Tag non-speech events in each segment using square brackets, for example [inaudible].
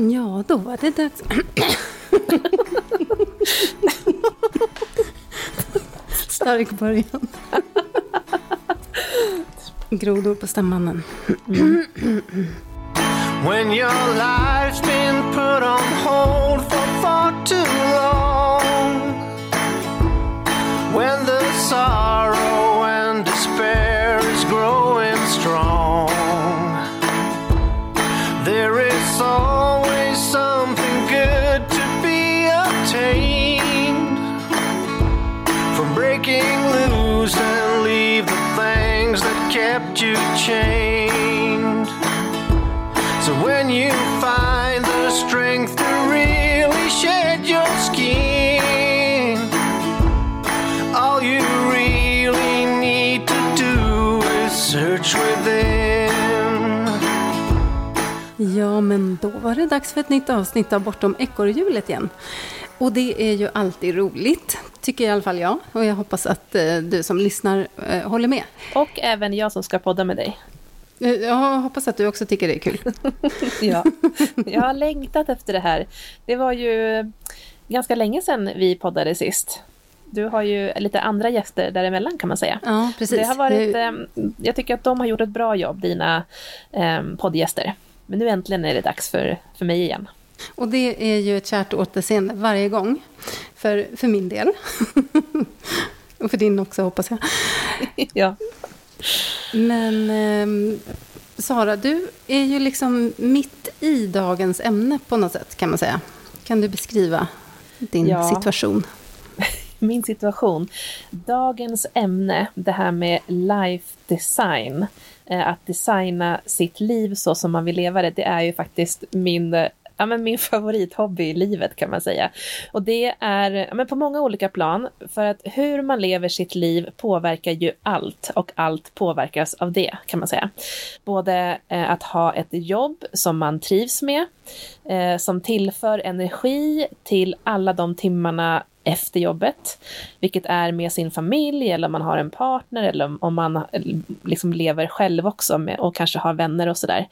Ja, då var det dags. Stark början. Grodor på stämmannen. When your life's been put on hold for far too long When the sorrow Ja, men då var det dags för ett nytt avsnitt av Bortom ekorrhjulet igen. Och det är ju alltid roligt, tycker i alla fall jag. Och jag hoppas att eh, du som lyssnar eh, håller med. Och även jag som ska podda med dig. Eh, jag hoppas att du också tycker det är kul. [laughs] ja, jag har längtat efter det här. Det var ju ganska länge sedan vi poddade sist. Du har ju lite andra gäster däremellan kan man säga. Ja, precis. Det har varit, eh, jag tycker att de har gjort ett bra jobb, dina eh, poddgäster. Men nu äntligen är det dags för, för mig igen. Och det är ju ett kärt återseende varje gång. För, för min del. [laughs] Och för din också hoppas jag. ja. Men eh, Sara, du är ju liksom mitt i dagens ämne på något sätt kan man säga. Kan du beskriva din ja. situation? Min situation. Dagens ämne, det här med life design. Eh, att designa sitt liv så som man vill leva det, det är ju faktiskt min ja, men min [laughs] favorithobby i livet kan man säga. Och det är ja, men på många olika plan, för att hur man lever sitt liv påverkar ju allt och allt påverkas av det kan man säga. Både eh, att ha ett jobb som man trivs med, eh, som tillför energi till alla de timmarna efter jobbet, vilket är med sin familj eller om man har en partner eller om man liksom lever själv också med, och kanske har vänner och sådär.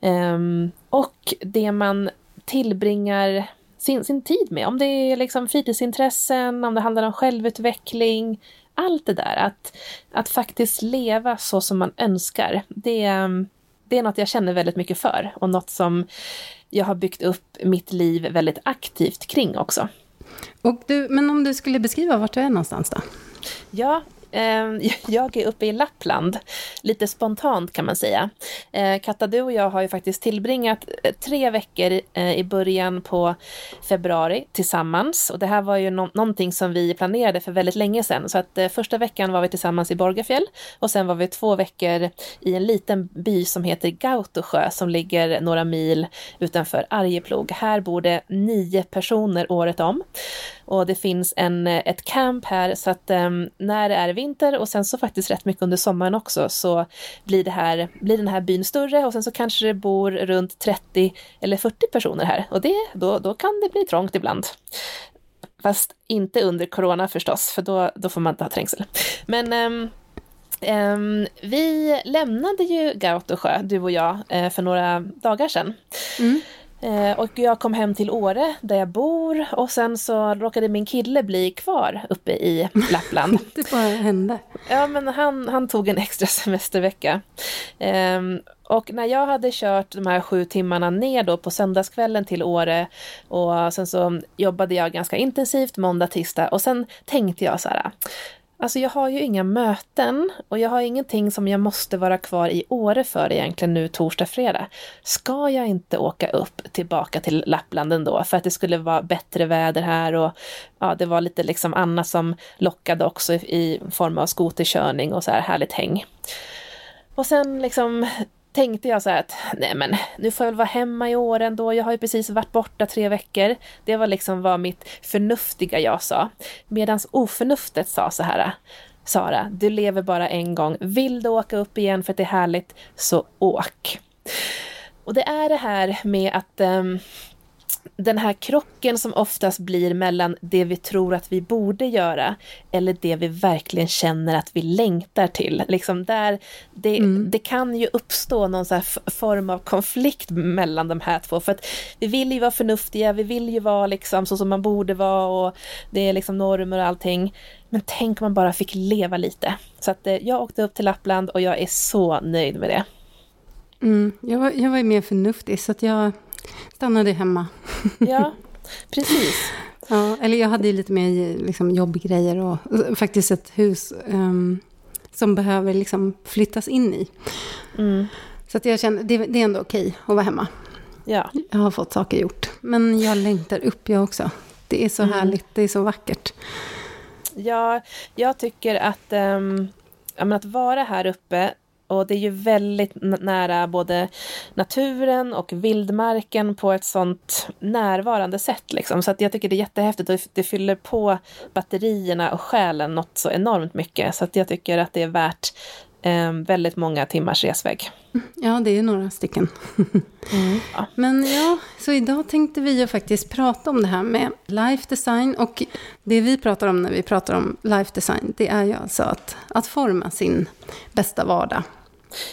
Um, och det man tillbringar sin, sin tid med, om det är liksom fritidsintressen, om det handlar om självutveckling, allt det där, att, att faktiskt leva så som man önskar, det, det är något jag känner väldigt mycket för och något som jag har byggt upp mitt liv väldigt aktivt kring också. Och du, men om du skulle beskriva vart du är någonstans då? Ja, Ehm, [laughs] jag är uppe i Lappland, lite spontant kan man säga. Ehm, Katta, du och jag har ju faktiskt tillbringat eh, tre veckor eh, i början på februari tillsammans. Och det här var ju no någonting som vi planerade för väldigt länge sedan. Så att eh, första veckan var vi tillsammans i Borgafjäll och sen var vi två veckor i en liten by som heter Gautosjö som ligger några mil utanför Arjeplog. Här bor det nio personer året om. Och det finns en, eh, ett camp här så att um, när det är vinter och sen så faktiskt rätt mycket under sommaren också så blir, det här, blir den här byn större och sen så kanske det bor runt 30 eller 40 personer här och det, då, då kan det bli trångt ibland. Fast inte under corona förstås, för då, då får man inte ha trängsel. Men um, Um, vi lämnade ju Gautosjö, du och jag, uh, för några dagar sedan. Mm. Eh, och jag kom hem till Åre där jag bor och sen så råkade min kille bli kvar uppe i Lappland. [laughs] det bara hände. Ja, men han, han tog en extra semestervecka. Eh, och när jag hade kört de här sju timmarna ner då på söndagskvällen till Åre och sen så jobbade jag ganska intensivt måndag, tisdag och sen tänkte jag så här, Alltså jag har ju inga möten och jag har ingenting som jag måste vara kvar i Åre för egentligen nu torsdag, fredag. Ska jag inte åka upp tillbaka till Lappland ändå för att det skulle vara bättre väder här och ja, det var lite liksom annat som lockade också i form av skoterkörning och så här härligt häng. Och sen liksom tänkte jag så här att nej men nu får jag väl vara hemma i år ändå. Jag har ju precis varit borta tre veckor. Det var liksom vad mitt förnuftiga jag sa. Medans oförnuftet sa så här. Sara, du lever bara en gång. Vill du åka upp igen för att det är härligt, så åk. Och det är det här med att um, den här krocken som oftast blir mellan det vi tror att vi borde göra eller det vi verkligen känner att vi längtar till. Liksom där, det, mm. det kan ju uppstå någon så form av konflikt mellan de här två. För att vi vill ju vara förnuftiga, vi vill ju vara liksom så som man borde vara och det är liksom normer och allting. Men tänk om man bara fick leva lite. Så att eh, jag åkte upp till Lappland och jag är så nöjd med det. Mm, jag, var, jag var mer förnuftig så att jag stannade hemma. Ja, precis. [laughs] Ja, eller jag hade ju lite mer liksom, jobbgrejer och faktiskt ett hus um, som behöver liksom flyttas in i. Mm. Så att jag kände, det, det är ändå okej att vara hemma. Ja. Jag har fått saker gjort. Men jag längtar upp jag också. Det är så mm. härligt, det är så vackert. Ja, jag tycker att, um, att vara här uppe och det är ju väldigt nära både naturen och vildmarken på ett sånt närvarande sätt. Liksom. Så att jag tycker det är jättehäftigt och det fyller på batterierna och själen något så enormt mycket. Så att jag tycker att det är värt eh, väldigt många timmars resväg. Ja, det är några stycken. Mm, [laughs] ja. Men ja, så idag tänkte vi ju faktiskt prata om det här med life design. Och det vi pratar om när vi pratar om life design, det är ju alltså att, att forma sin bästa vardag.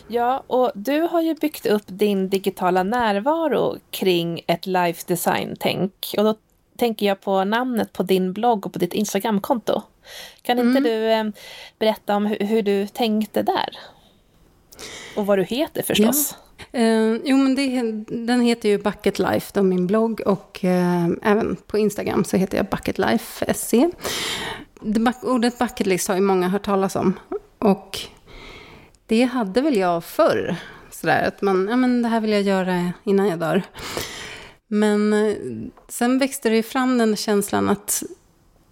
Ja, och du har ju byggt upp din digitala närvaro kring ett life design-tänk. Och då tänker jag på namnet på din blogg och på ditt Instagramkonto. Kan inte mm. du eh, berätta om hur, hur, du tänkte där? Och vad du heter förstås. Ja. Eh, jo, men det, den heter ju Bucket Life, då, min blogg. Och eh, även på Instagram så heter jag Bucket Life SC. Det, ordet bucket list har ju många hört talas om. Och det hade väl jag förr. Sådär att man, ja men det här vill jag göra innan jag dör. Men eh, sen växte det ju fram den känslan att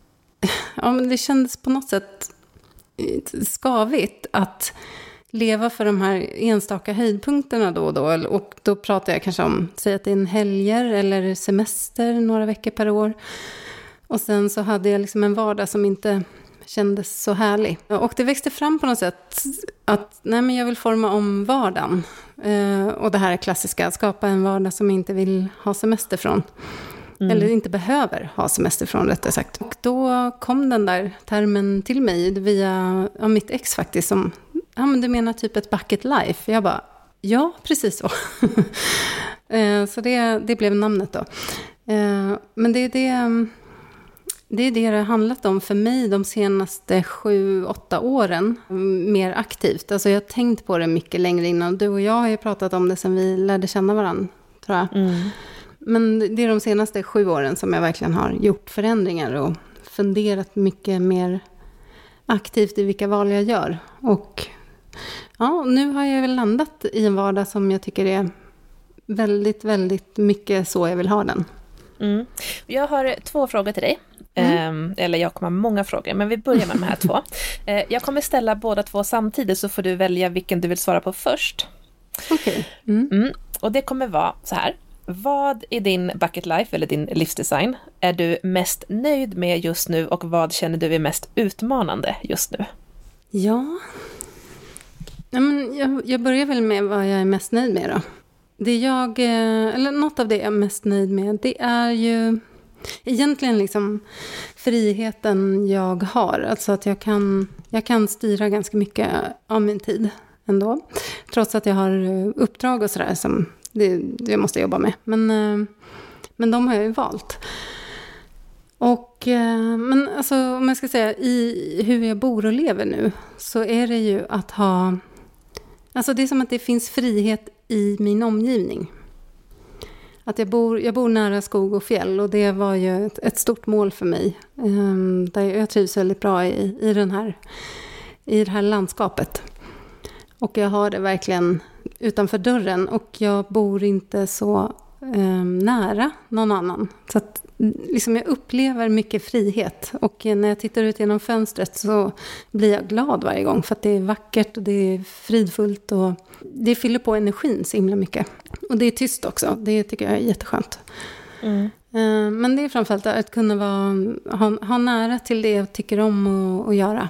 [laughs] ja, men det kändes på något sätt eh, skavigt att leva för de här enstaka höjdpunkterna då och då. Och då pratar jag kanske om, säg att det är en helger eller semester några veckor per år. Och sen så hade jag liksom en vardag som inte kändes så härlig. Och det växte fram på något sätt att nej men jag vill forma om vardagen. Eh, och det här är klassiska, skapa en vardag som jag inte vill ha semester från. Mm. Eller inte behöver ha semester från rättare sagt. Och då kom den där termen till mig via ja, mitt ex faktiskt. Som, ja men du menar typ ett bucket life? Jag bara, ja precis så. [laughs] eh, så det, det blev namnet då. Eh, men det är det det är det det har handlat om för mig de senaste sju, åtta åren. Mer aktivt. Alltså jag har tänkt på det mycket längre innan. Du och jag har ju pratat om det sen vi lärde känna varandra, tror jag. Mm. Men det är de senaste sju åren som jag verkligen har gjort förändringar och funderat mycket mer aktivt i vilka val jag gör. Och ja, nu har jag väl landat i en vardag som jag tycker är väldigt, väldigt mycket så jag vill ha den. Mm. Jag har två frågor till dig. Mm. Eh, eller jag kommer ha många frågor, men vi börjar med de här [laughs] två. Eh, jag kommer ställa båda två samtidigt så får du välja vilken du vill svara på först. Okej. Okay. Mm. Mm. Och det kommer vara så här. Vad i din bucket life, eller din livsdesign, är du mest nöjd med just nu och vad känner du är mest utmanande just nu? Ja, ja men jag, jag börjar väl med vad jag är mest nöjd med då. Det jag, eh, eller något av det jag är mest nöjd med, det är ju egentligen liksom friheten jag har. Alltså att jag kan, jag kan styra ganska mycket av min tid ändå. Trots att jag har eh, uppdrag och sådär som det, det jag måste jobba med. Men, eh, men de har jag ju valt. Och, eh, men alltså, om jag ska säga i hur jag bor och lever nu så är det ju att ha... Alltså det är som att det finns frihet i min omgivning. Att jag bor, jag bor nära skog och fjäll och det var ju ett, ett stort mål för mig. Um, där jag trivs väldigt bra i, i, den här, i det här landskapet. Och jag har det verkligen utanför dörren och jag bor inte så um, nära någon annan. Så att liksom jag upplever mycket frihet. Och när jag tittar ut genom fönstret så blir jag glad varje gång. För att det är vackert och det är fridfullt. Och det fyller på energin så himla mycket. Och det är tyst också. Det tycker jag är jätteskönt. Mm. Eh, men det är framförallt att kunna vara, ha, ha nära till det jag tycker om att göra.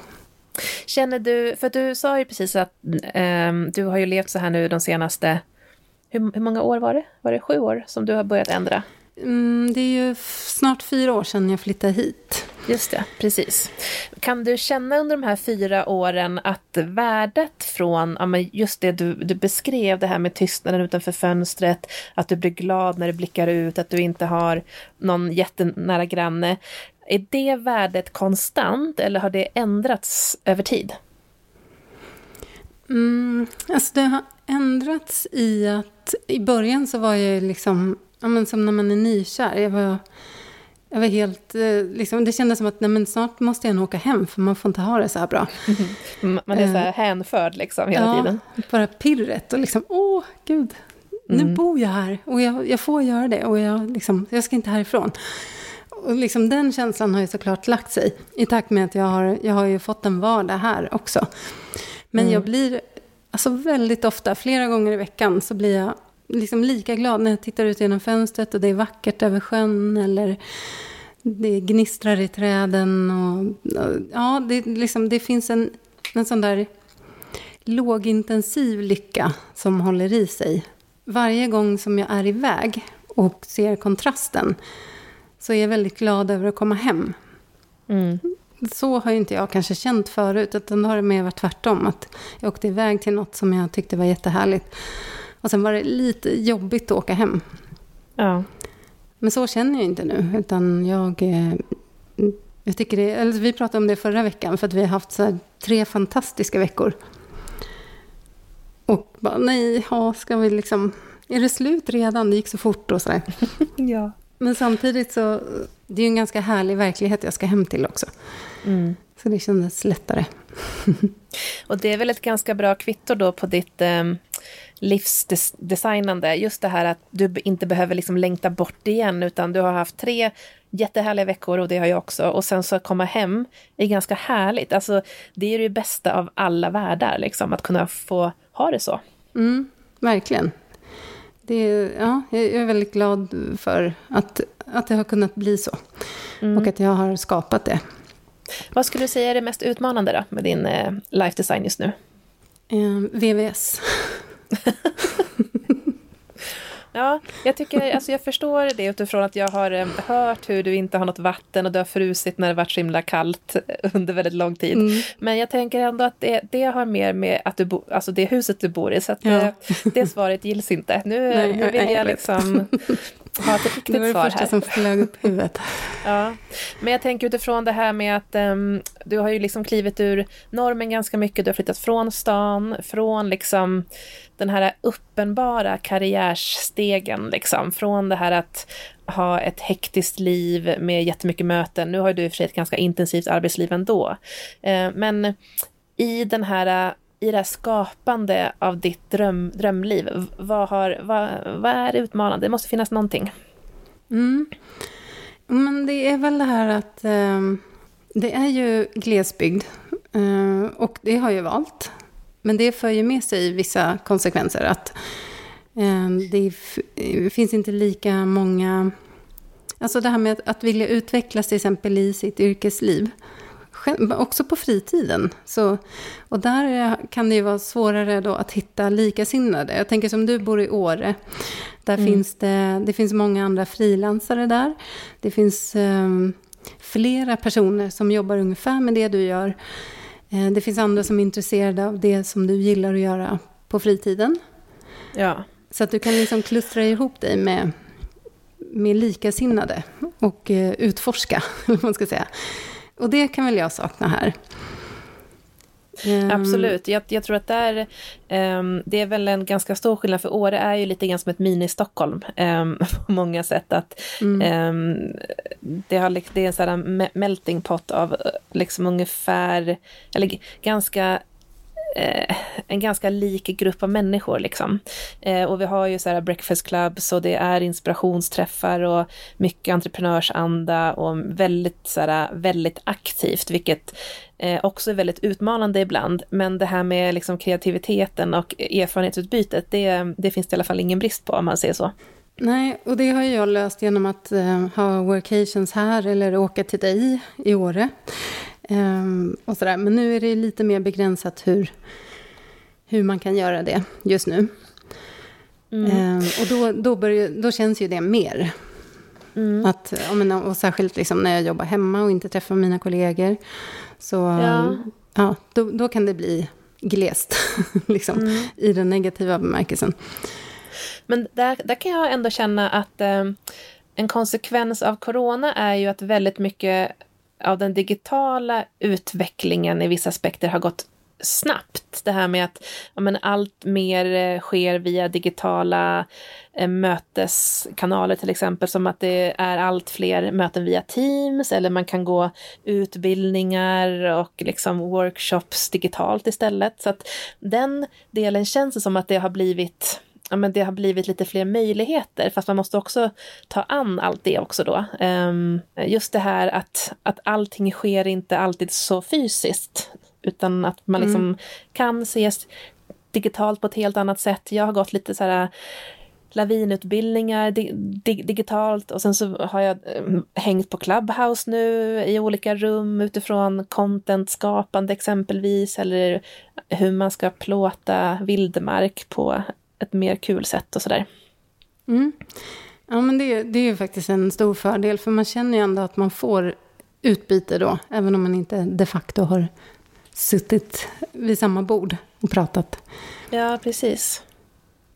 Känner du, för du sa ju precis att um, du har ju levt så här nu de senaste, hur, hur många år var det? Var det sju år som du har börjat ändra? Mm, det är ju snart fyra år sedan jag flyttade hit. Just det, precis. Kan du känna under de här fyra åren att värdet från just det du, du beskrev, det här med tystnaden utanför fönstret, att du blir glad när du blickar ut, att du inte har någon jättenära granne. Är det värdet konstant eller har det ändrats över tid? Mm, alltså det har ändrats i att i början så var jag liksom, ja men som när man är nykär. Jag var, jag var helt, eh, liksom, det kändes som att nej men snart måste jag nog åka hem för man får inte ha det så här bra. Mm. Man är så här eh, hänförd liksom hela ja, tiden. bara pirret och liksom, åh gud, nu mm. bor jag här och jag, jag får göra det och jag, liksom, jag ska inte härifrån. Och liksom den känslan har ju såklart lagt sig i takt med att jag har, jag har ju fått en vardag här också. Men mm. jag blir, alltså väldigt ofta, flera gånger i veckan, så blir jag liksom lika glad när jag tittar ut genom fönstret och det är vackert över sjön eller det gnistrar i träden. Och, ja, det, liksom, det finns en, en sån där lågintensiv lycka som håller i sig. Varje gång som jag är iväg och ser kontrasten så är jag väldigt glad över att komma hem. Mm. Så har inte jag kanske känt förut, utan då har det mer varit tvärtom. Att jag åkte iväg till något som jag tyckte var jättehärligt. Och sen var det lite jobbigt att åka hem. Ja. Men så känner jag inte nu, utan jag... Eh, jag tycker det, eller vi pratade om det förra veckan, för att vi har haft så tre fantastiska veckor. Och bara, nej, ja, ska vi liksom... Är det slut redan? Det gick så fort och sådär. [laughs] ja. Men samtidigt så, det är ju en ganska härlig verklighet jag ska hem till också. Mm. Så det kändes lättare. [laughs] och det är väl ett ganska bra kvitto då på ditt eh, livsdesignande. Just det här att du inte behöver liksom längta bort igen, utan du har haft tre jättehärliga veckor och det har jag också. Och sen så komma hem är ganska härligt. Alltså, det är det bästa av alla världar, liksom, att kunna få ha det så. Mm, verkligen det, ja, jag är väldigt glad för att, att det har kunnat bli så. Mm. Och att jag har skapat det. Vad skulle du säga är det mest utmanande då med din eh, life design just nu? Eh, VVS. [laughs] Ja, jag, tycker, alltså jag förstår det utifrån att jag har eh, hört hur du inte har något vatten och du har frusit när det varit så himla kallt [laughs] under väldigt lång tid. Mm. Men jag tänker ändå att det, det har mer med att du bo, alltså det huset du bor i, så att ja. det, det svaret gills inte. Nu, [laughs] nej, nu vill jag, jag liksom ha ett riktigt svar här. Det var det första som flög upp huvudet. [laughs] Ja, men jag tänker utifrån det här med att um, du har ju liksom klivit ur normen ganska mycket. Du har flyttat från stan, från liksom den här uppenbara karriärstegen, liksom. Från det här att ha ett hektiskt liv med jättemycket möten. Nu har du i och för sig ett ganska intensivt arbetsliv ändå. Uh, men i den här i det här skapande av ditt dröm, drömliv, vad, har, vad, vad är utmanande? Det måste finnas någonting. Mm. Men det är väl det här att eh, det är ju glesbygd eh, och det har jag valt. Men det för ju med sig vissa konsekvenser. Att ehm, eh, det finns inte lika många... Alltså det här med att, att vilja utvecklas till exempel i sitt yrkesliv också på fritiden. Så, och där kan det ju vara svårare då att hitta likasinnade. Jag tänker som du bor i Åre. Där mm. finns det, det finns många andra frilansare där. Det finns um, flera personer som jobbar ungefär med det du gör. Uh, det finns andra som är intresserade av det som du gillar att göra på fritiden. Ja. Så att du kan liksom klustra ihop dig med, med likasinnade och uh, utforska, [laughs] eller man ska säga. Och det kan väl jag sakna här. Um, Absolut, jag, jag, tror att där, um, det är väl en ganska stor skillnad, för Åre är ju lite grann som ett mini-Stockholm um, [laughs] på många sätt. Att, mm. det, har, det är en sån här melting pot av liksom ungefär, eller ganska eh, en ganska lik grupp av människor. Liksom. Eh, och vi har ju så här breakfast clubs och det är inspirationsträffar och mycket entreprenörsanda och väldigt, så här, väldigt aktivt, vilket eh, också är väldigt utmanande ibland. Men det här med liksom, kreativiteten och erfarenhetsutbytet, det, det finns det i alla fall ingen brist på om man säger så. Nej, och det har jag löst genom att eh, ha workations här eller åka till dig i Åre. Um, och sådär. Men nu är det lite mer begränsat hur, hur man kan göra det just nu. Mm. Um, och då, då, börjar, då känns ju det mer. Mm. Att, och särskilt liksom när jag jobbar hemma och inte träffar mina kollegor. Så ja. ja då, då kan det bli glest, [laughs] liksom, mm. i den negativa bemärkelsen. Men där, där kan jag ändå känna att eh, en konsekvens av corona är ju att väldigt mycket av den digitala utvecklingen i vissa aspekter har gått snabbt. Det här med att ja, men allt mer eh, sker via digitala eh, möteskanaler till exempel, som att det är allt fler möten via Teams eller man kan gå utbildningar och liksom workshops digitalt istället. Så att den delen känns det som att det har blivit ja, men det har blivit lite fler möjligheter, fast man måste också ta an allt det också då. Um, just det här att, att allting sker inte alltid så fysiskt, utan att man liksom mm. kan ses digitalt på ett helt annat sätt. Jag har gått lite så här lavinutbildningar di dig digitalt och sen så har jag äh, hängt på Clubhouse nu i olika rum utifrån content-skapande exempelvis eller hur man ska plåta vildmark på ett mer kul sätt och sådär. Mm. Ja, men det, det är ju faktiskt en stor fördel, för man känner ju ändå att man får utbyte då, även om man inte de facto har suttit vid samma bord och pratat. Ja, precis.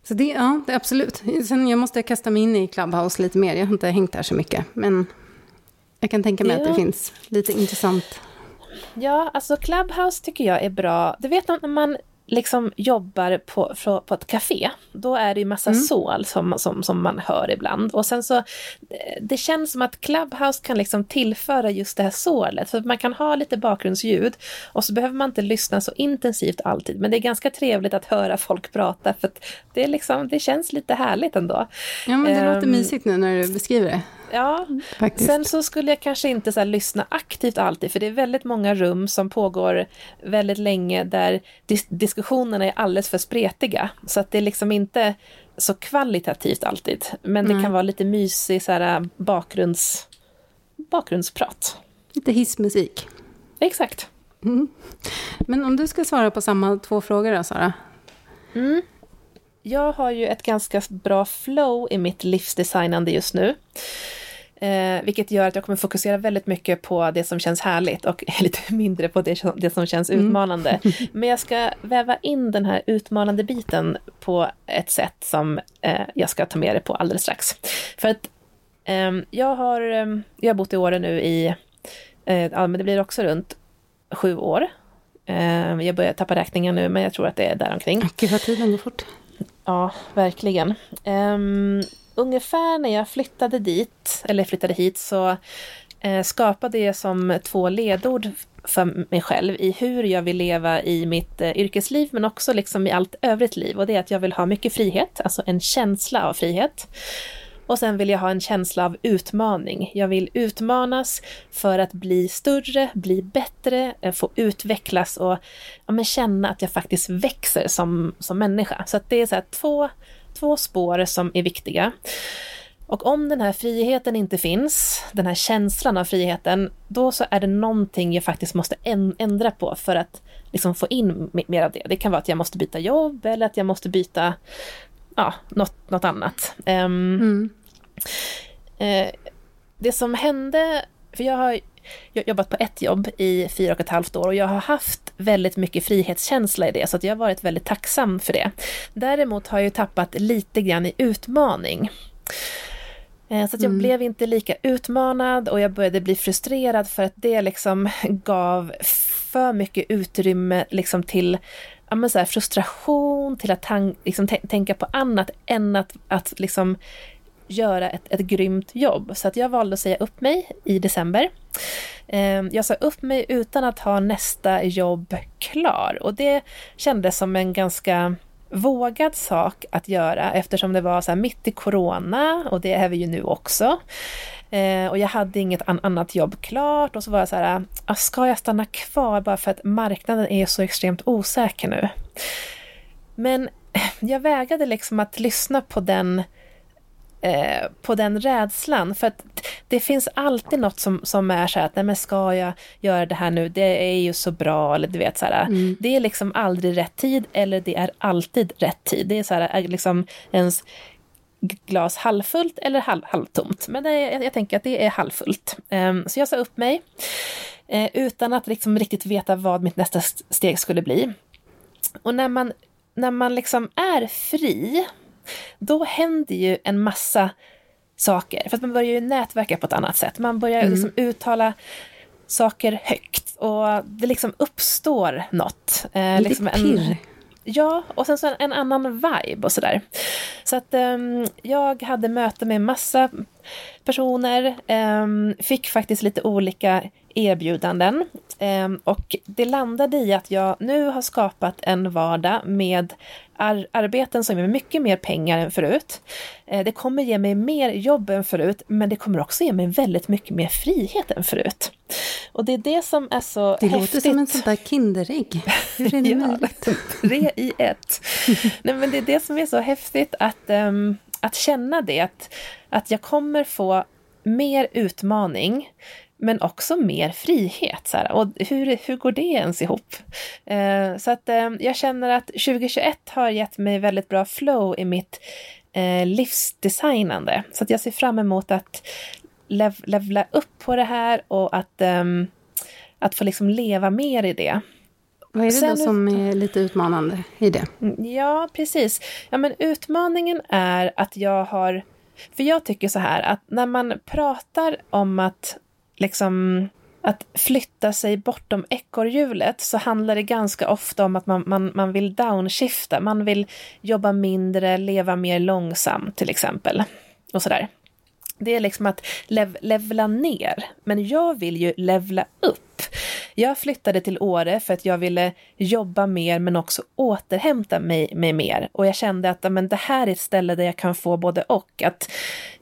Så det, ja, det, absolut. Sen jag måste kasta mig in i Clubhouse lite mer. Jag har inte hängt där så mycket. Men jag kan tänka mig ja. att det finns lite intressant. Ja, alltså Clubhouse tycker jag är bra. Du vet när man liksom jobbar på, på ett café, då är det ju massa mm. sål som, som, som man hör ibland. Och sen så, det känns som att Clubhouse kan liksom tillföra just det här sålet. För man kan ha lite bakgrundsljud och så behöver man inte lyssna så intensivt alltid. Men det är ganska trevligt att höra folk prata för att det, är liksom, det känns lite härligt ändå. Ja, men det um, låter ehm, mysigt nu när du beskriver det. Ja, Faktiskt. sen så skulle jag kanske inte så lyssna aktivt alltid, för det är väldigt många rum som pågår väldigt länge där dis diskussionerna är alldeles för spretiga. Så att det är liksom inte så kvalitativt alltid, men mm. det kan vara lite mysig så här, bakgrunds, bakgrundsprat. Lite hissmusik. Exakt. Mm. Men om du ska svara på samma två frågor då, Sara? Mm. Jag har ju ett ganska bra flow i mitt livsdesignande just nu. Eh, vilket gör att jag kommer fokusera väldigt mycket på det som känns härligt och [laughs] lite mindre på det, det som känns mm. utmanande. [laughs] Men jag ska väva in den här utmanande biten på ett sätt som eh, jag ska ta med det på alldeles strax. För att eh, jag, har, ehm, jag har bott i Åre nu i, eh, ja men det blir också runt sju år. Ehm, jag börjar tappa räkningen nu, men jag tror att det är däromkring. Gud vad tiden går fort. Ja, verkligen. Um, ungefär när jag flyttade dit, eller flyttade hit, så uh, skapade jag som två ledord för mig själv i hur jag vill leva i mitt uh, yrkesliv, men också liksom i allt övrigt liv. Och det är att jag vill ha mycket frihet, alltså en känsla av frihet. Och sen vill jag ha en känsla av utmaning. Jag vill utmanas för att bli större, bli bättre, eh, få utvecklas och ja, men känna att jag faktiskt växer som, som människa. Så det är så två, två spår som är viktiga. Och om den här friheten inte finns, den här känslan av friheten, då så är det någonting jag faktiskt måste ändra på för att liksom få in mer av det. Det kan vara att jag måste byta jobb eller att jag måste byta ja, något, något annat. Um, mm eh, det som hände, för jag har jobbat på ett jobb i fyra och ett halvt år och jag har haft väldigt mycket frihetskänsla i det, så att jag har varit väldigt tacksam för det. Däremot har jag ju tappat lite grann i utmaning. Eh, så att jag mm. blev inte lika utmanad och jag började bli frustrerad för att det liksom gav för mycket utrymme liksom till ja, frustration, till att liksom, tänka på annat än att, att liksom, göra ett, ett grymt jobb. Så att jag valde att säga upp mig i december. Ehm, jag sa upp mig utan att ha nästa jobb klar och det kändes som en ganska vågad sak att göra eftersom det var så mitt i corona och det är vi ju nu också. Eh, och jag hade inget an annat jobb klart och så var jag så här, ah, ska jag stanna kvar bara för att marknaden är så extremt osäker nu? Men jag vägade liksom att lyssna på den eh, på den rädslan. För att det finns alltid något som, som är så här att, nej men ska jag göra det här nu, det är ju så bra, eller du vet så här, mm. det är liksom aldrig rätt tid, eller det är alltid rätt tid. Det är så här, liksom ens glas halvfullt eller halv, halvtomt. Men det, jag, jag, tänker att det är halvfullt. Um, så jag sa upp mig uh, utan att liksom riktigt veta vad mitt nästa steg skulle bli. Och när man, när man liksom är fri, då händer ju en massa saker. För att man börjar ju nätverka på ett annat sätt. Man börjar mm. liksom uttala saker högt och det liksom uppstår något. Eh, liksom en, Ja, och sen så en, en annan vibe och sådär. Så att um, jag hade möte med massa personer, um, fick faktiskt lite olika erbjudanden. Um, och det landade i att jag nu har skapat en vardag med ar arbeten som ger mig mycket mer pengar än förut. Uh, det kommer ge mig mer jobb än förut, men det kommer också ge mig väldigt mycket mer frihet än förut. Och det är det som är så det häftigt. Det låter som en sån där Kinderägg. Hur är det [laughs] ja, möjligt? Tre i ett. Nej, men det är det som är så häftigt att, um, att känna det, att, att jag kommer få mer utmaning, men också mer frihet. Så här. Och hur, hur går det ens ihop? Eh, så att eh, jag känner att 2021 har gett mig väldigt bra flow i mitt eh, livsdesignande. Så att jag ser fram emot att lev levla upp på det här och att, ehm, att få liksom leva mer i det. Vad är det Sen, då som är lite utmanande i det? Mm, ja, precis. Ja, men utmaningen är att jag har... För jag tycker så här att när man pratar om att liksom att flytta sig bortom ekorrhjulet så handlar det ganska ofta om att man, man, man vill downshifta. Man vill jobba mindre, leva mer långsamt till exempel. Och sådär. Det är liksom att lev levla ner. Men jag vill ju levla upp. Jag flyttade till Åre för att jag ville jobba mer men också återhämta mig, mig mer. Och jag kände att men det här är ett ställe där jag kan få både och. Att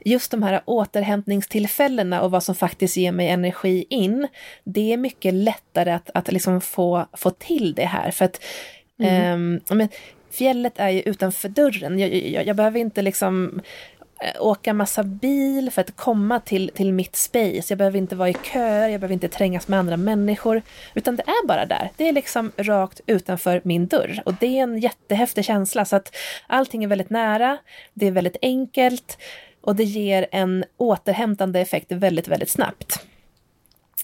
just de här återhämtningstillfällena och vad som faktiskt ger mig energi in, det är mycket lättare att, att liksom få, få till det här. För att mm. um, men, fjället är ju utanför dörren. Jag, jag, jag behöver inte liksom Eh, åka massa bil för att komma till, till mitt space. Jag behöver inte vara i köer, jag behöver inte trängas med andra människor. Utan det är bara där. Det är liksom rakt utanför min dörr. Och det är en jättehäftig känsla. Så att allting är väldigt nära, det är väldigt enkelt och det ger en återhämtande effekt väldigt, väldigt snabbt.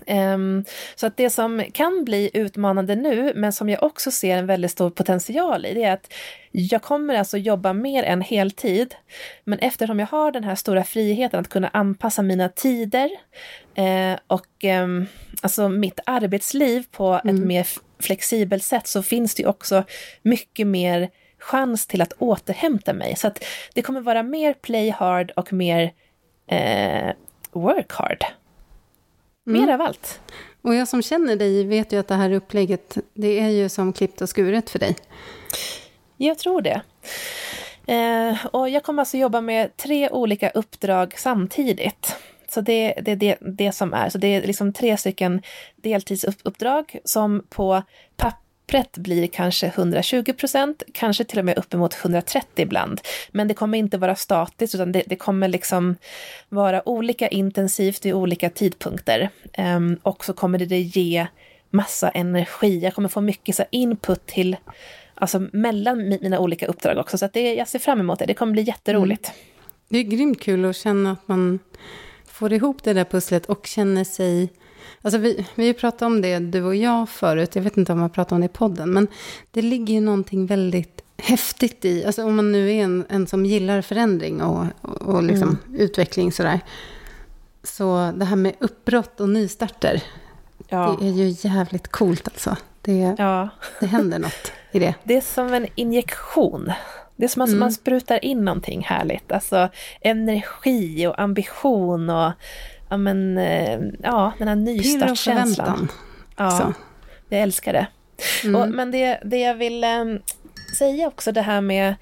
Um, så att det som kan bli utmanande nu, men som jag också ser en väldigt stor potential i, det är att jag kommer alltså jobba mer än heltid. Men eftersom jag har den här stora friheten att kunna anpassa mina tider eh, och eh, alltså mitt arbetsliv på mm. ett mer flexibelt sätt så finns det också mycket mer chans till att återhämta mig. Så att det kommer vara mer play hard och mer eh, work hard. Mer mm. av allt. Och jag som känner dig vet ju att det här upplägget, det är ju som klippt och skuret för dig. Jag tror det. Eh, och jag kommer alltså jobba med tre olika uppdrag samtidigt. Så det är det, det, det, som är. Så det är liksom tre stycken deltidsuppdrag som på papper pappret blir kanske 120 procent, kanske till och med uppemot 130 ibland. Men det kommer inte vara statiskt, utan det, det kommer liksom vara olika intensivt i olika tidpunkter. Um, och så kommer det ge massa energi. Jag kommer få mycket så input till, alltså mellan mina olika uppdrag också. Så att det, jag ser fram emot det. Det kommer bli jätteroligt. Mm. Det är grymt kul att känna att man får ihop det där pusslet och känner sig Alltså vi, vi pratat om det, du och jag, förut. Jag vet inte om jag pratat om det i podden. Men det ligger ju någonting väldigt häftigt i, alltså om man nu är en, en som gillar förändring och, och liksom mm. utveckling sådär. Så det här med uppbrott och nystarter, ja. det är ju jävligt coolt alltså. Det, ja. det händer något i det. Det är som en injektion. Det är som att mm. man sprutar in någonting härligt. Alltså energi och ambition och ja, men, eh, ja, den här nystartskänslan. Ja, så. jag älskar det. Mm. Och, men det, det jag vill eh, säga också, det här med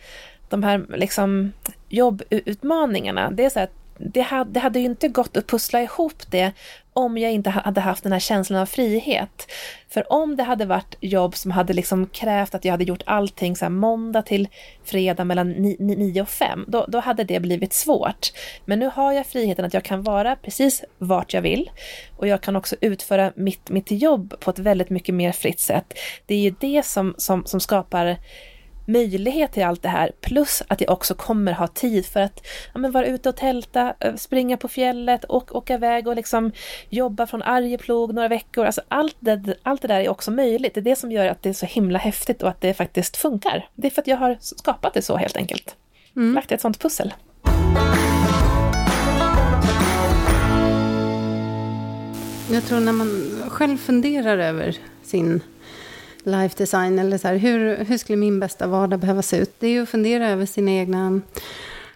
de här liksom, jobbutmaningarna, det är så att det hade, det hade ju inte gått att pussla ihop det om jag inte hade haft den här känslan av frihet. För om det hade varit jobb som hade liksom krävt att jag hade gjort allting så här måndag till fredag mellan 9 och 5, då, då hade det blivit svårt. Men nu har jag friheten att jag kan vara precis vart jag vill och jag kan också utföra mitt, mitt jobb på ett väldigt mycket mer fritt sätt. Det är ju det som, som, som skapar möjlighet till allt det här. Plus att jag också kommer ha tid för att ja, men vara ute och tälta, eh, springa på fjället och åka iväg och liksom jobba från Arjeplog några veckor. Alltså allt det, allt det där är också möjligt. Det är det som gör att det är så himla häftigt och att det faktiskt funkar. Det är för att jag har skapat det så helt enkelt. Mm. Lagt ett sånt pussel. Jag tror när man själv funderar över sin life design eller så här, hur, hur skulle min bästa vardag behöva se ut? Det är ju att fundera över sina egna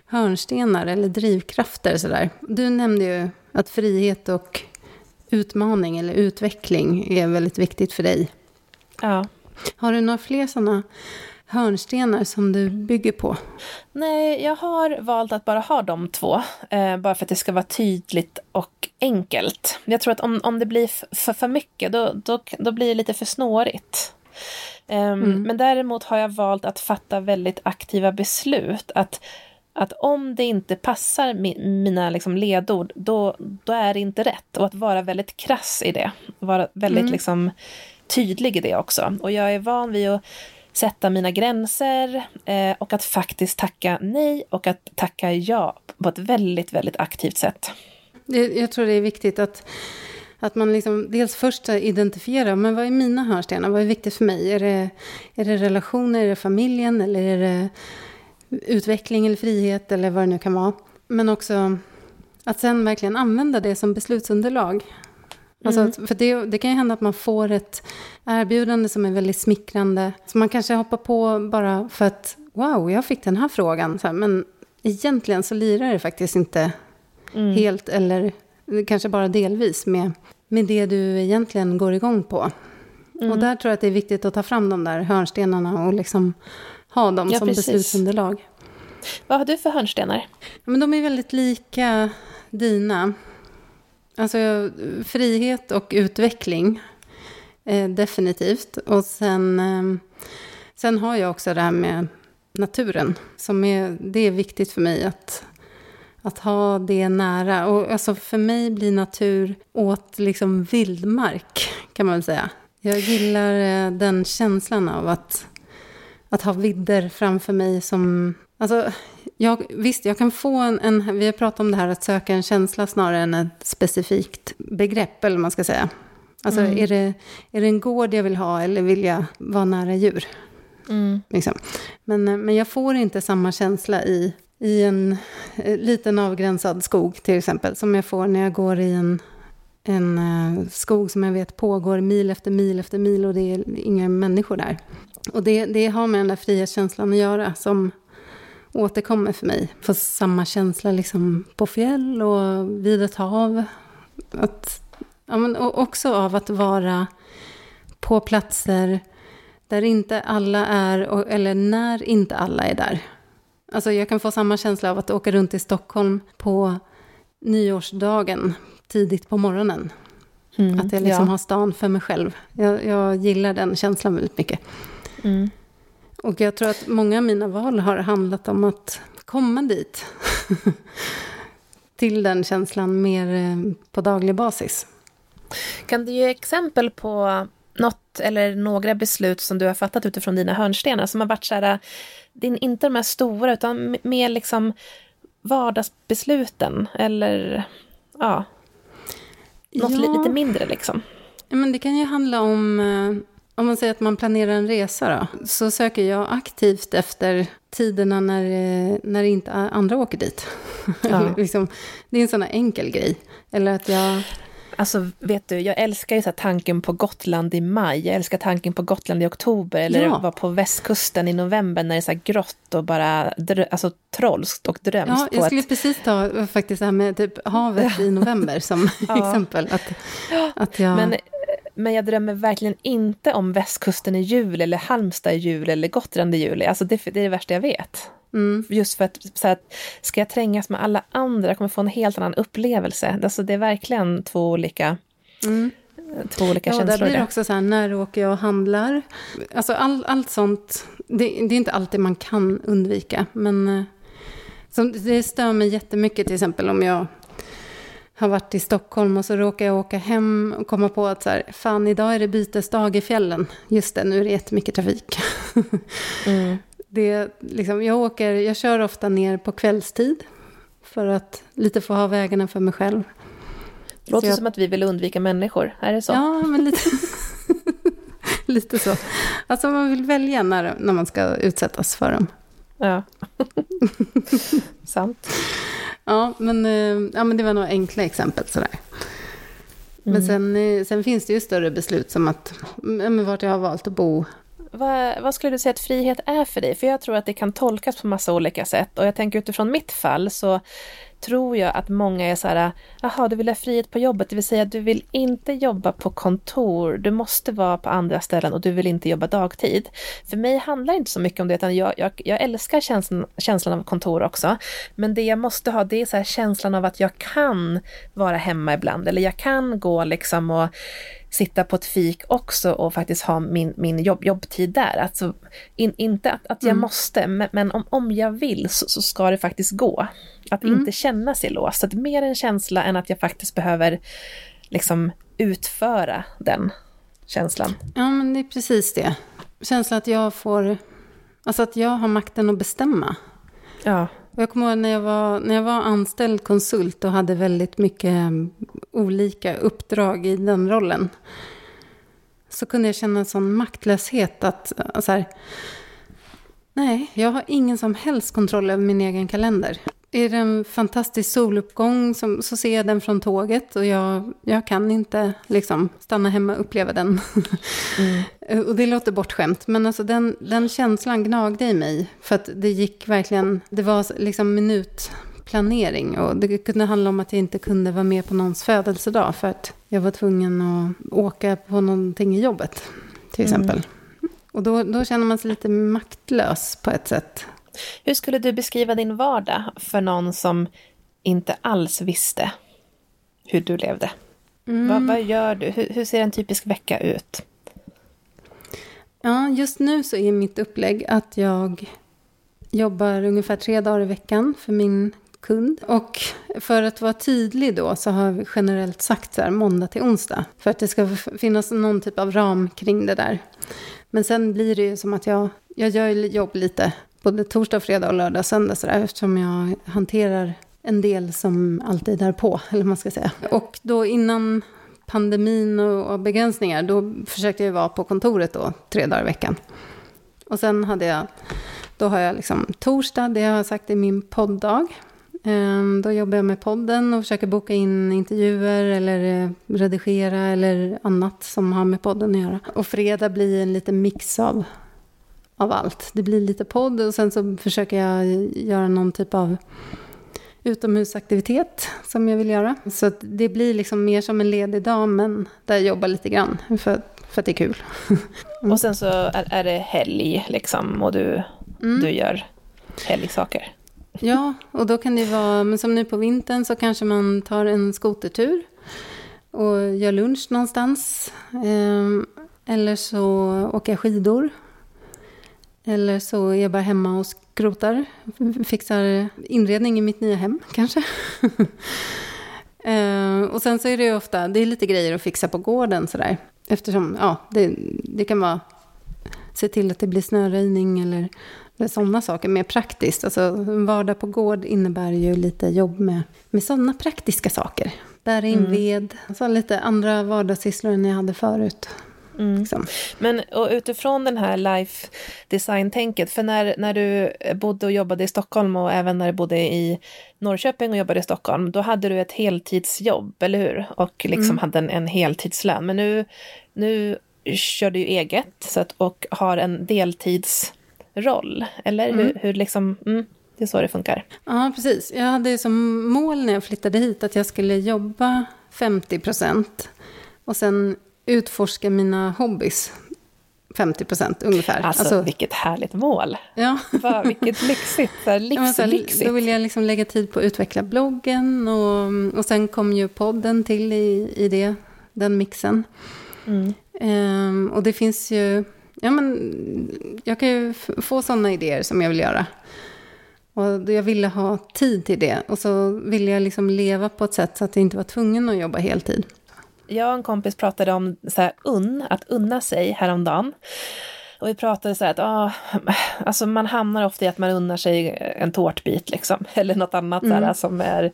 hörnstenar eller drivkrafter. Så där. Du nämnde ju att frihet och utmaning eller utveckling är väldigt viktigt för dig. Ja. Har du några fler sådana hörnstenar som du bygger på? Nej, jag har valt att bara ha de två. Eh, bara för att det ska vara tydligt och enkelt. Jag tror att om, om det blir för, för mycket, då, då, då blir det lite för snårigt. Um, mm. Men däremot har jag valt att fatta väldigt aktiva beslut. Att, att om det inte passar mi, mina liksom ledord, då, då är det inte rätt. Och att vara väldigt krass i det. Vara väldigt mm. liksom, tydlig i det också. Och jag är van vid att sätta mina gränser eh, och att faktiskt tacka nej och att tacka ja på ett väldigt, väldigt aktivt sätt. Jag tror det är viktigt att, att man liksom dels först identifierar, men vad är mina hörnstenar? Vad är viktigt för mig? Är det, är det relationer, är det familjen eller är det utveckling eller frihet eller vad det nu kan vara? Men också att sen verkligen använda det som beslutsunderlag. Alltså, mm. för det, det, kan ju hända att man får ett erbjudande som är väldigt smickrande. Så man kanske hoppar på bara för att wow, jag fick den här frågan. Så här, men egentligen så lirar det faktiskt inte mm. helt eller kanske bara delvis med, med det du egentligen går igång på. Mm. Och där tror jag att det är viktigt att ta fram de där hörnstenarna och liksom ha dem ja, som precis. beslutsunderlag. Vad har du för hörnstenar? Ja, men de är väldigt lika dina. Alltså frihet och utveckling, eh, definitivt. Och sen, eh, sen har jag också det här med naturen. Som är, det är viktigt för mig att, att ha det nära. Och alltså för mig blir natur åt liksom vildmark, kan man väl säga. Jag gillar eh, den känslan av att, att ha vidder framför mig som... Alltså, jag, visst, jag kan få en, en, Vi har pratat om det här att söka en känsla snarare än ett specifikt begrepp, eller vad man ska säga. Alltså, mm. är, det, är det en gård jag vill ha eller vill jag vara nära djur? Mm. Liksom. Men, men jag får inte samma känsla i, i en eh, liten avgränsad skog, till exempel, som jag får när jag går i en, en uh, skog som jag vet pågår mil efter mil efter mil och det är inga människor där. Och det, det har med den där frihetskänslan att göra, som återkommer för mig. Får samma känsla liksom på fjäll och vid ett hav. Att, ja, men också av att vara på platser där inte alla är, eller när inte alla är där. Alltså jag kan få samma känsla av att åka runt i Stockholm på nyårsdagen tidigt på morgonen. Mm, att jag liksom ja. har stan för mig själv. Jag, jag gillar den känslan väldigt mycket. Mm. Och jag tror att många av mina val har handlat om att komma dit. [laughs] Till den känslan mer eh, på daglig basis. Kan du ge exempel på något eller några beslut som du har fattat utifrån dina hörnstenar som har varit så här, din, inte de här stora utan mer liksom vardagsbesluten eller ja, något ja. lite mindre liksom? Men det kan ju handla om eh, om man säger att man planerar en resa då, så söker jag aktivt efter tiderna när, eh, när inte andra åker dit. [laughs] Ja. liksom, det är en sån enkel grej. Eller att jag... Alltså vet du, jag älskar ju så tanken på Gotland i maj, jag älskar tanken på Gotland i oktober, eller ja. vara på västkusten i november när det är så grått och bara alltså, trollskt och drömskt. Ja, jag skulle ett... precis ta faktiskt det här med typ havet [laughs] i november som ja. exempel. Att, att jag... Men men jag drömmer verkligen inte om västkusten i juli, eller Halmstad i juli, eller Gotland i juli. Alltså det, det är det värsta jag vet. Mm. Just för att, så att, ska jag trängas med alla andra, jag kommer få en helt annan upplevelse. Alltså det är verkligen två olika, mm. två olika ja, känslor. Ja, där blir det också så här, när åker jag och handlar? Alltså all, allt sånt, det, det, är inte alltid man kan undvika, men eh, så det stör mig jättemycket till exempel om jag har varit i Stockholm och så råkar jag åka hem och komma på att så här, fan idag är det bytesdag i fjällen. Just det, nu är det jättemycket trafik. [laughs] Mm. Det, liksom, jag, åker, jag kör ofta ner på kvällstid för att lite få ha vägarna för mig själv. Det låter jag, som att vi vill undvika människor, är det så? Ja, men lite, [laughs] lite så. Alltså man vill välja när, när man ska utsättas för dem. Ja, [laughs] sant. Ja men, eh, ja, men det var några enkla exempel sådär. Men Mm. sen, eh, sen finns det ju större beslut som att, ja, men vart jag har valt att bo. Vad, vad skulle du säga att frihet är för dig? För jag tror att det kan tolkas på massa olika sätt. Och jag tänker utifrån mitt fall så tror jag att många är så här, jaha, du vill ha frihet på jobbet, det vill säga du vill inte jobba på kontor, du måste vara på andra ställen och du vill inte jobba dagtid. För mig handlar det inte så mycket om det, utan jag, jag, jag älskar känslan, känslan av kontor också. Men det jag måste ha, det är så här känslan av att jag kan vara hemma ibland, eller jag kan gå liksom och sitta på ett fik också och faktiskt ha min, min jobb, jobbtid där. Alltså, in, inte att, att jag Mm. måste, men, men om, om jag vill så, så ska det faktiskt gå. Att Mm. inte känna sig låst. Så att mer en känsla än att jag faktiskt behöver liksom utföra den känslan. Ja men det är precis det. Känslan att jag får, alltså att jag har makten att bestämma. Ja. Och jag kommer ihåg när jag, var, när jag var anställd konsult och hade väldigt mycket mm, olika uppdrag i den rollen. Så kunde jag känna en sån maktlöshet att, äh, så här, nej, jag har ingen som helst kontroll över min egen kalender. Är det en fantastisk soluppgång som, så ser jag den från tåget och jag, jag kan inte liksom stanna hemma och uppleva den. Mm. [laughs] Och det låter bortskämt, men alltså den, den känslan gnagde i mig. För att det gick verkligen, det var liksom minutplanering. Och det kunde handla om att jag inte kunde vara med på någons födelsedag. För att jag var tvungen att åka på någonting i jobbet, till Mm. exempel. Och då, då känner man sig lite maktlös på ett sätt. Hur skulle du beskriva din vardag för någon som inte alls visste hur du levde? Mm. Vad, vad gör du? Hur, hur ser en typisk vecka ut? Ja, just nu så är mitt upplägg att jag jobbar ungefär tre dagar i veckan för min kund. Och för att vara tydlig då så har vi generellt sagt så här måndag till onsdag. För att det ska finnas någon typ av ram kring det där. Men sen blir det ju som att jag, jag gör jobb lite både torsdag, fredag och lördag söndag sådär, eftersom jag hanterar en del som alltid är på, [laughs] eller vad man ska säga. Och då innan pandemin och, begränsningar, då försökte jag vara på kontoret då, tre dagar i veckan. Och sen hade jag, då har jag liksom torsdag, det har jag sagt är min podddag. Ehm, då jobbar jag med podden och försöker boka in intervjuer eller eh, redigera eller annat som har med podden att göra. Och fredag blir en liten mix av, av allt. Det blir lite podd och sen så försöker jag göra någon typ av utomhusaktivitet som jag vill göra. Så det blir liksom mer som en ledig dag men där jag jobbar lite grann för, för att det är kul. [laughs] Och sen så är, är det helg liksom och du, Mm. du gör helgsaker. Ja, och då kan det vara, men som nu på vintern så kanske man tar en skotertur och gör lunch någonstans. Ehm, Eller så åker jag skidor. Eller så är jag bara hemma och skrotar. Fixar inredning i mitt nya hem kanske. [laughs] Ehm, Och sen så är det ju ofta, det är lite grejer att fixa på gården sådär. Eftersom, ja, det, det kan vara se till att det blir snöröjning eller sådana saker, mer praktiskt. Alltså, en vardag på gård innebär ju lite jobb med, med sådana praktiska saker. Bära in Mm. ved, alltså lite andra vardagssysslor än jag hade förut. Mm. Liksom. Men och utifrån den här life design-tänket, för när, när du bodde och jobbade i Stockholm och även när du bodde i Norrköping och jobbade i Stockholm, då hade du ett heltidsjobb, eller hur? Och liksom Mm. hade en, en heltidslön. Men nu, nu kör du ju eget så att, och har en deltidsroll, eller hur, Mm. hur liksom, mm, det är så det funkar. Ja, precis. Jag hade ju som mål när jag flyttade hit att jag skulle jobba 50 procent och sen utforska mina hobbys 50 procent ungefär. Alltså, vilket härligt mål! ja. Va, vilket lyxigt, så här, Ja, livslyxigt. Då vill jag liksom lägga tid på att utveckla bloggen och, och sen kom ju podden till i, i det, den mixen. Mm. Ehm, och det finns ju, ja men jag kan ju få sådana idéer som jag vill göra. Och jag ville ha tid till det och så ville jag liksom leva på ett sätt så att jag inte var tvungen att jobba heltid. Jag och en kompis pratade om så här, unn, att unna sig häromdagen. Och vi pratade så här att ah, alltså man hamnar ofta i att man unnar sig en tårtbit liksom, [laughs] eller något annat mm. här, som är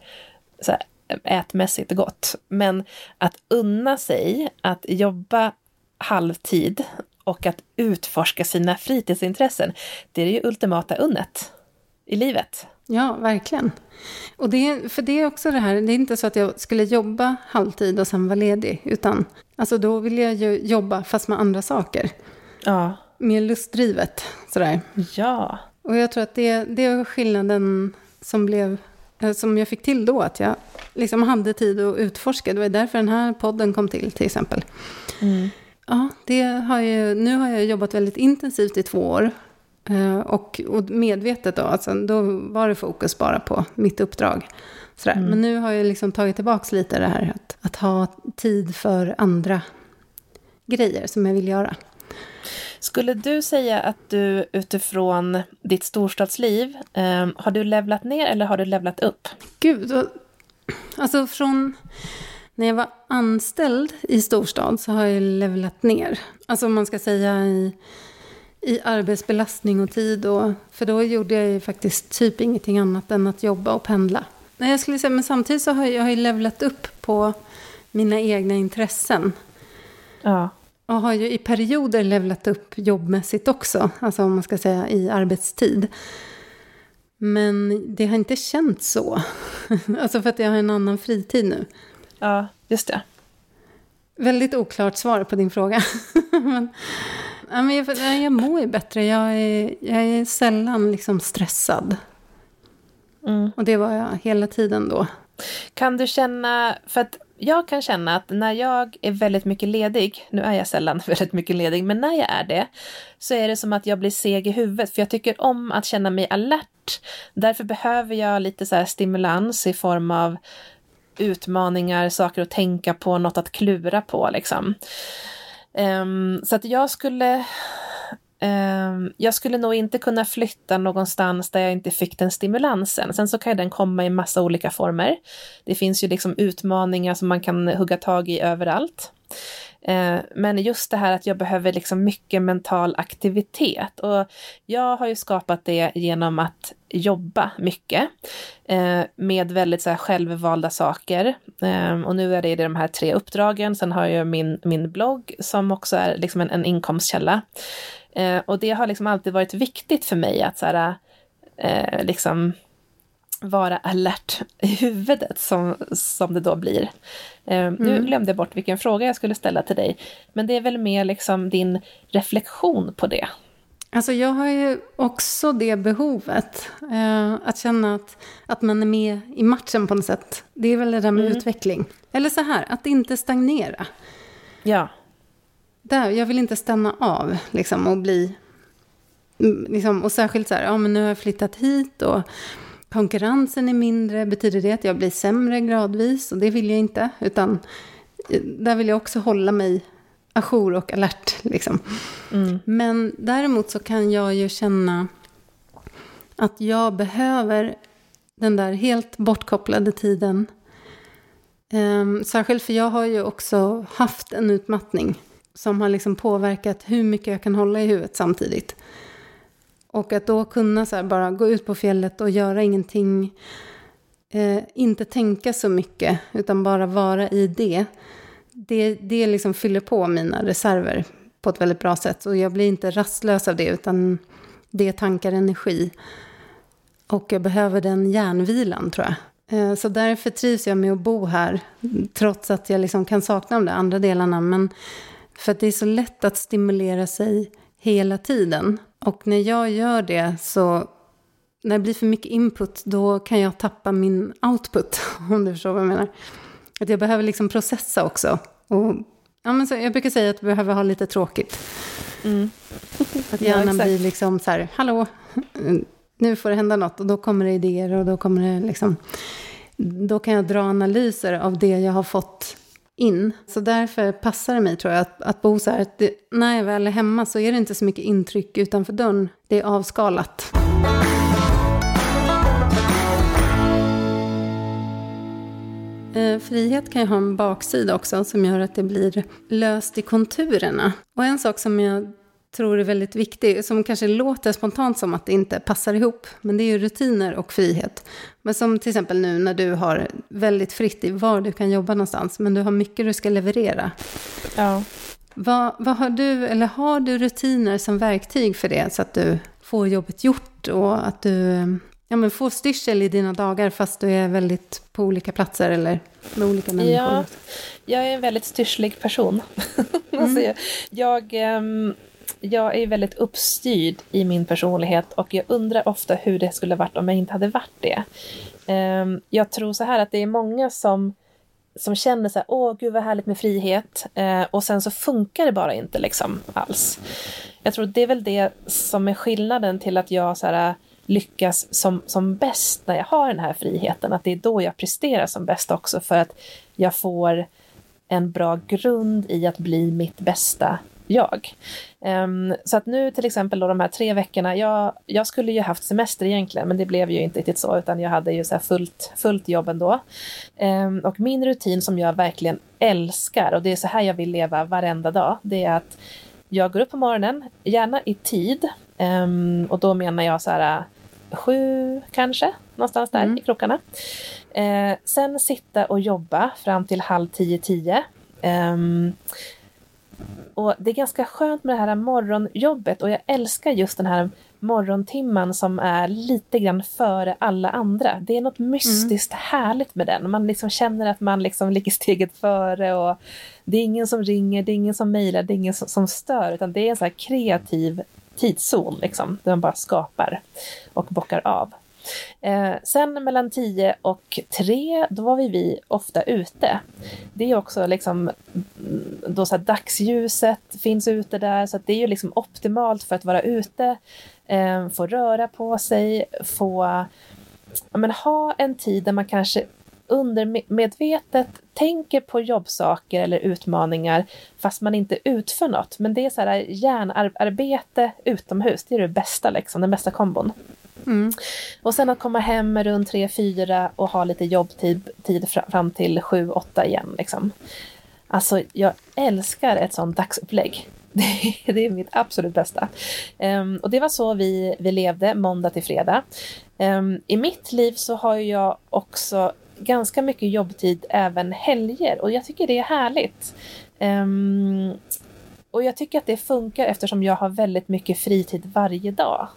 så här, ätmässigt gott. Men att unna sig att jobba halvtid och att utforska sina fritidsintressen, det är det ju ultimata unnet i livet. Ja, verkligen. Och det, för det är också det här, det är inte så att jag skulle jobba halvtid och sen vara ledig, utan alltså då vill jag ju jobba fast med andra saker. Ja. Mer lustdrivet, sådär. Ja. Och jag tror att det, det var skillnaden som blev eh, som jag fick till då, att jag liksom hade tid att utforska. Det var därför den här podden kom till, till exempel. Mm. Ja, det har ju, nu har jag jobbat väldigt intensivt i två år. Eh, och, och medvetet då, alltså, då var det fokus bara på mitt uppdrag. Mm. Men nu har jag liksom tagit tillbaka lite det här att, att ha tid för andra grejer som jag vill göra. Skulle du säga att du utifrån ditt storstadsliv, eh, har du levlat ner eller har du levlat upp? Gud, då, alltså från när jag var anställd i storstad så har jag levlat ner. Alltså om man ska säga i, i arbetsbelastning och tid. Och, för då gjorde jag ju faktiskt typ ingenting annat än att jobba och pendla. Nej, jag skulle säga, men samtidigt så har jag, jag levlat upp på mina egna intressen. Ja. Och har ju i perioder levlat upp jobbmässigt också. Alltså om man ska säga i arbetstid. Men det har inte känts så. [laughs] alltså för att jag har en annan fritid nu. Ja, just det. Väldigt oklart svar på din fråga. [laughs] men, ja, men jag, jag mår ju bättre. Jag är, jag är sällan liksom stressad. Mm. Och det var jag hela tiden då. Kan du känna, för att jag kan känna att när jag är väldigt mycket ledig, nu är jag sällan [laughs] väldigt mycket ledig, men när jag är det, så är det som att jag blir seg i huvudet, för jag tycker om att känna mig alert. Därför behöver jag lite så stimulans i form av utmaningar, saker att tänka på, något att klura på liksom. Um, så att jag skulle um, jag skulle nog inte kunna flytta någonstans där jag inte fick den stimulansen. Sen så kan den komma i massa olika former. Det finns ju liksom utmaningar som man kan hugga tag i överallt. Eh, men just det här att jag behöver liksom mycket mental aktivitet. Och jag har ju skapat det genom att jobba mycket eh, med väldigt så här självvalda saker. Eh, och nu är det de här tre uppdragen. Sen har jag min, min blogg som också är liksom en, en inkomstkälla. Och det har liksom alltid varit viktigt för mig att så här, liksom vara alert i huvudet som, som det då blir. Eh, mm. Nu glömde jag bort vilken fråga jag skulle ställa till dig. Men det är väl mer liksom din reflektion på det. Alltså jag har ju också det behovet. Eh, att känna att, att man är med i matchen på något sätt. Det är väl det där med mm. utveckling. Eller så här, att inte stagnera. Ja. Där, jag vill inte stanna av liksom, och bli... Mm, liksom, och särskilt så här, ja men nu har jag flyttat hit och konkurrensen är mindre, betyder det att jag blir sämre gradvis? Och det vill jag inte, utan eh, där vill jag också hålla mig ajour och alert. Liksom. Mm. Men däremot så kan jag ju känna att jag behöver den där helt bortkopplade tiden. Um, särskilt för jag har ju också haft en utmattning som har liksom påverkat hur mycket jag kan hålla i huvudet samtidigt. Och att då kunna så bara gå ut på fjället och göra ingenting, eh, inte tänka så mycket, utan bara vara i det. Det, det liksom fyller på mina reserver på ett väldigt bra sätt. Och jag blir inte rastlös av det, utan det tankar energi. Och jag behöver den järnvilan, tror jag. Eh, så därför trivs jag med att bo här, trots att jag liksom kan sakna de där andra delarna. Men för att det är så lätt att stimulera sig hela tiden. Och när jag gör det så, när det blir för mycket input, då kan jag tappa min output, [laughs] om du förstår vad jag menar. Att jag behöver liksom processa också. Och, ja, men så, jag brukar säga att jag behöver ha lite tråkigt. Mm. [laughs] Att hjärnan ja, blir liksom så här, hallå, [laughs] nu får det hända något. Och då kommer det idéer och då kommer det liksom... Då kan jag dra analyser av det jag har fått in. Så därför passar det mig tror jag att, att bo så här. Att det, när jag väl är hemma så är det inte så mycket intryck utanför dörren. Det är avskalat. Eh, frihet kan ju ha en baksida också som gör att det blir löst i konturerna. Och en sak som jag tror är väldigt viktig, som kanske låter spontant som att det inte passar ihop, men det är ju rutiner och frihet. Men som till exempel nu när du har väldigt fritt i var du kan jobba någonstans, men du har mycket du ska leverera. Ja. Vad, vad har du, eller har du rutiner som verktyg för det, så att du får jobbet gjort och att du ja, men får styrsel i dina dagar fast du är väldigt på olika platser eller med olika människor? Ja, jag är en väldigt styrslig person. [laughs] Mm. jag, jag, ehm, jag är väldigt uppstyrd i min personlighet och jag undrar ofta hur det skulle varit om jag inte hade varit det. Ehm, jag tror så här att det är många som som känner så här, åh gud vad härligt med frihet, eh, och sen så funkar det bara inte liksom alls. Jag tror det är väl det som är skillnaden till att jag så här, lyckas som, som bäst när jag har den här friheten, att det är då jag presterar som bäst också, för att jag får en bra grund i att bli mitt bästa jag. Um, så att nu till exempel då de här tre veckorna, jag, jag skulle ju haft semester egentligen, men det blev ju inte riktigt så, utan jag hade ju så fullt, fullt jobb ändå. Um, och min rutin som jag verkligen älskar, och det är så här jag vill leva varenda dag, det är att jag går upp på morgonen, gärna i tid, um, och då menar jag så här sju kanske, någonstans där mm. i klockarna. Eh, sen sitta och jobba fram till halv tio, tio. Um, och det är ganska skönt med det här morgonjobbet och jag älskar just den här morgontimman som är lite grann före alla andra. Det är något mystiskt mm. härligt med den. Man liksom känner att man liksom ligger [laughs] steget före och det är ingen som ringer, det är ingen som mejlar, det är ingen som, som stör utan det är en så kreativ tidszon liksom, där man bara skapar och bockar av. Eh, sen mellan 10 och 3, då var vi, vi ofta ute. Det är också liksom, mm, då så dagsljuset finns ute där, så det är ju liksom optimalt för att vara ute, eh, få röra på sig, få ja, men, ha en tid där man kanske undermedvetet tänker på jobbsaker eller utmaningar fast man inte utför något. Men det är så här hjärnarbete utomhus, det är det bästa liksom, den bästa kombon. Mm. Och sen att komma hem runt 3-4 och ha lite jobbtid tid fram till 7-8 igen. Liksom. Alltså, jag älskar ett sånt dagsupplägg. [laughs] Det är mitt absolut bästa. Um, och det var så vi, vi levde måndag till fredag. Um, I mitt liv så har jag också ganska mycket jobbtid även helger och jag tycker det är härligt. Um, och jag tycker att det funkar eftersom jag har väldigt mycket fritid varje dag.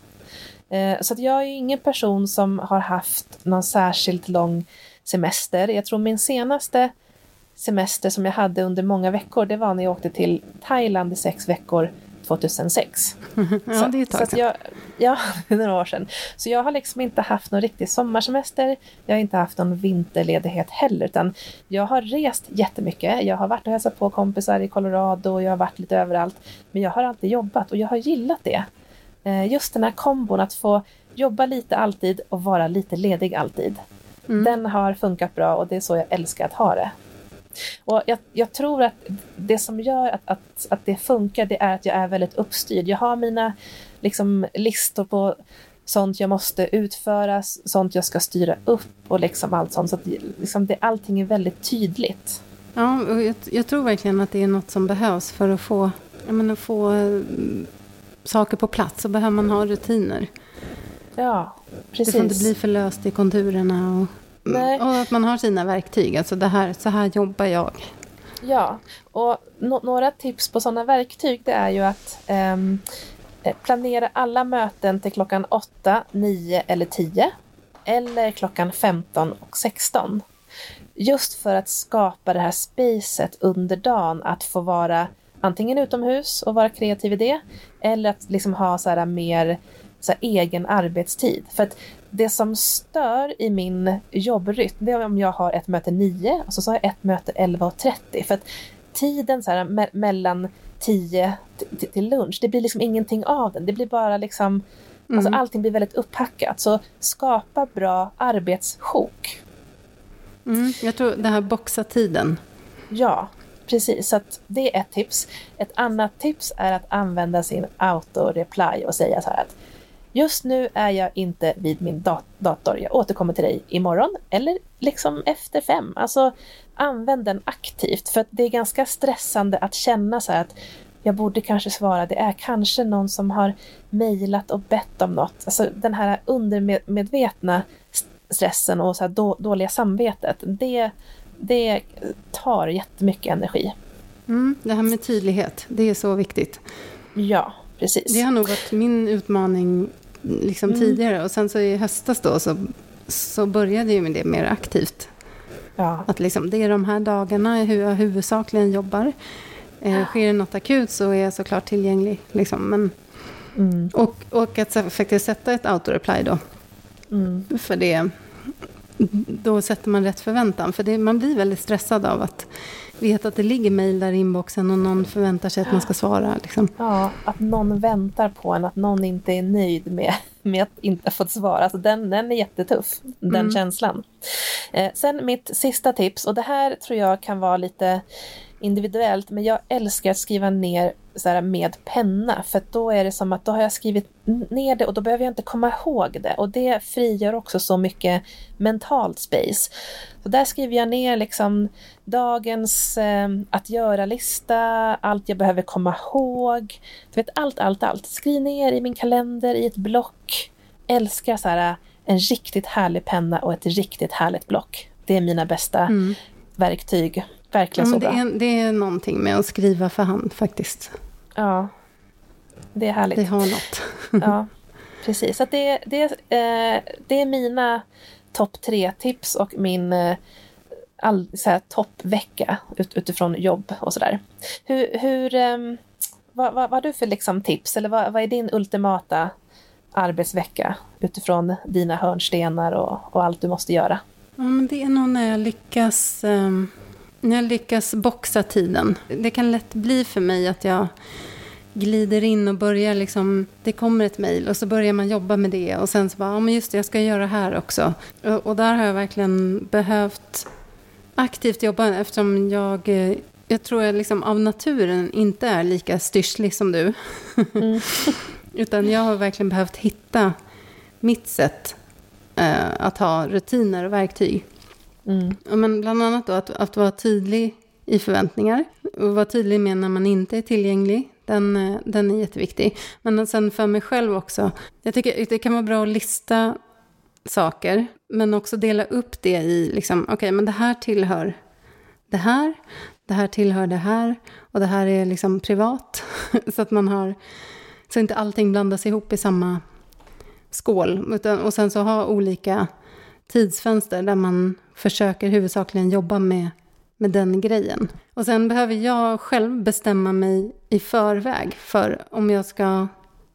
Uh, så att jag är ingen person som har haft någon särskilt lång semester. Jag tror min senaste semester som jag hade under många veckor, det var när jag åkte till Thailand i sex veckor 2006. [laughs] ja, det är ett tag sedan. Jag, [laughs] ja, det är några år sedan. Så jag har liksom inte haft någon riktig sommarsemester. Jag har inte haft någon vinterledighet heller, utan jag har rest jättemycket. Jag har varit och hälsat på kompisar i Colorado, jag har varit lite överallt. Men jag har alltid jobbat och jag har gillat det. Eh, just den här kombon att få jobba lite alltid och vara lite ledig alltid. Mm. Den har funkat bra och det är så jag älskar att ha det. Och jag, jag, tror att det som gör att, att, att det funkar, det är att jag är väldigt uppstyrd. Jag har mina liksom, listor på sånt jag måste utföra, sånt jag ska styra upp och liksom allt sånt. Så att liksom det, allting är väldigt tydligt. Ja, och jag, jag, tror verkligen att det är något som behövs för att få, jag menar, få saker på plats. Så behöver man ha rutiner. Ja, precis. Det får inte bli för löst i konturerna. Och Nej. Och att man har sina verktyg. Alltså det här, så här jobbar jag. Ja, och no några tips på sådana verktyg det är ju att eh, planera alla möten till klockan 8, 9 eller 10. Eller klockan 15 och 16. Just för att skapa det här spacet under dagen att få vara antingen utomhus och vara kreativ i det. Eller att liksom ha så här mer så här egen arbetstid. För att det som stör i min jobbrytm, det är om jag har ett möte 9 och så har jag ett möte 11.30. För att tiden så här, me mellan 10 till lunch, det blir liksom ingenting av den. Det blir bara liksom, mm. alltså allting blir väldigt upphackat. Så skapa bra arbetssjok. Mm, jag tror det här boxa tiden. Ja, precis. Så det är ett tips. Ett annat tips är att använda sin auto-reply och säga så här att Just nu är jag inte vid min dat dator. Jag återkommer till dig imorgon eller liksom efter fem. Alltså använd den aktivt för att det är ganska stressande att känna så här att jag borde kanske svara, det är kanske någon som har mejlat och bett om något. Alltså den här undermedvetna stressen och så då, dåliga samvetet, det, det tar jättemycket energi. Mm, det här med tydlighet, det är så viktigt. Ja, precis. Det har nog varit min utmaning liksom mm. tidigare. Och sen så i höstas då så, så började jag med det mer aktivt. Ja. Att liksom, det är de här dagarna hur jag huvudsakligen jobbar. Eh, sker det något akut så är jag såklart tillgänglig. Liksom. Men, mm. och, och att faktiskt sätta ett autoreply då. Mm. För det, då sätter man rätt förväntan. För det, man blir väldigt stressad av att veta att det ligger mejl där i inboxen och någon förväntar sig att man ska svara. Liksom. Ja, att någon väntar på en, att någon inte är nöjd med, med att inte ha fått svara. Alltså den, den är jättetuff, den mm. känslan. Eh, sen mitt sista tips, och det här tror jag kan vara lite individuellt, men jag älskar att skriva ner så här, med penna, för då är det som att då har jag skrivit ner det och då behöver jag inte komma ihåg det och det frigör också så mycket mentalt space. Så där skriver jag ner liksom dagens eh, att göra-lista, allt jag behöver komma ihåg. Du vet, allt, allt, allt. Skriv ner i min kalender, i ett block. Älskar så här, en riktigt härlig penna och ett riktigt härligt block. Det är mina bästa mm. verktyg Verkligen ja, så det bra. Är, det är någonting med att skriva för hand faktiskt. Ja, det är härligt. Det har något. ja, [laughs] precis. Så det, det, eh, det är mina topp tre tips och min eh, all, toppvecka ut, utifrån jobb och sådär. Hur, hur, eh, vad, vad, vad har du för liksom, tips eller vad, vad är din ultimata arbetsvecka utifrån dina hörnstenar och, och allt du måste göra? Ja, men det är nog när jag lyckas um jag lyckas boxa tiden. Det kan lätt bli för mig att jag glider in och börjar liksom, det kommer ett mejl och så börjar man jobba med det och sen så bara, ja men just det, jag ska göra det här också. Och, och där har jag verkligen behövt aktivt jobba eftersom jag, eh, jag tror jag liksom av naturen inte är lika styrslig som du. Mm. [laughs] Utan jag har verkligen behövt hitta mitt sätt eh, att ha rutiner och verktyg. Mm. men bland annat då att, att vara tydlig i förväntningar och vara tydlig med när man inte är tillgänglig. Den, eh, den är jätteviktig. Men sen för mig själv också. Jag tycker det kan vara bra att lista saker, men också dela upp det i, liksom, okej, okay, men det här tillhör det här, det här tillhör det här och det här är liksom privat. [laughs] så att man har, så inte allting blandas ihop i samma skål. Utan, och sen så ha olika tidsfönster där man försöker huvudsakligen jobba med, med den grejen. Och sen behöver jag själv bestämma mig i förväg för om jag ska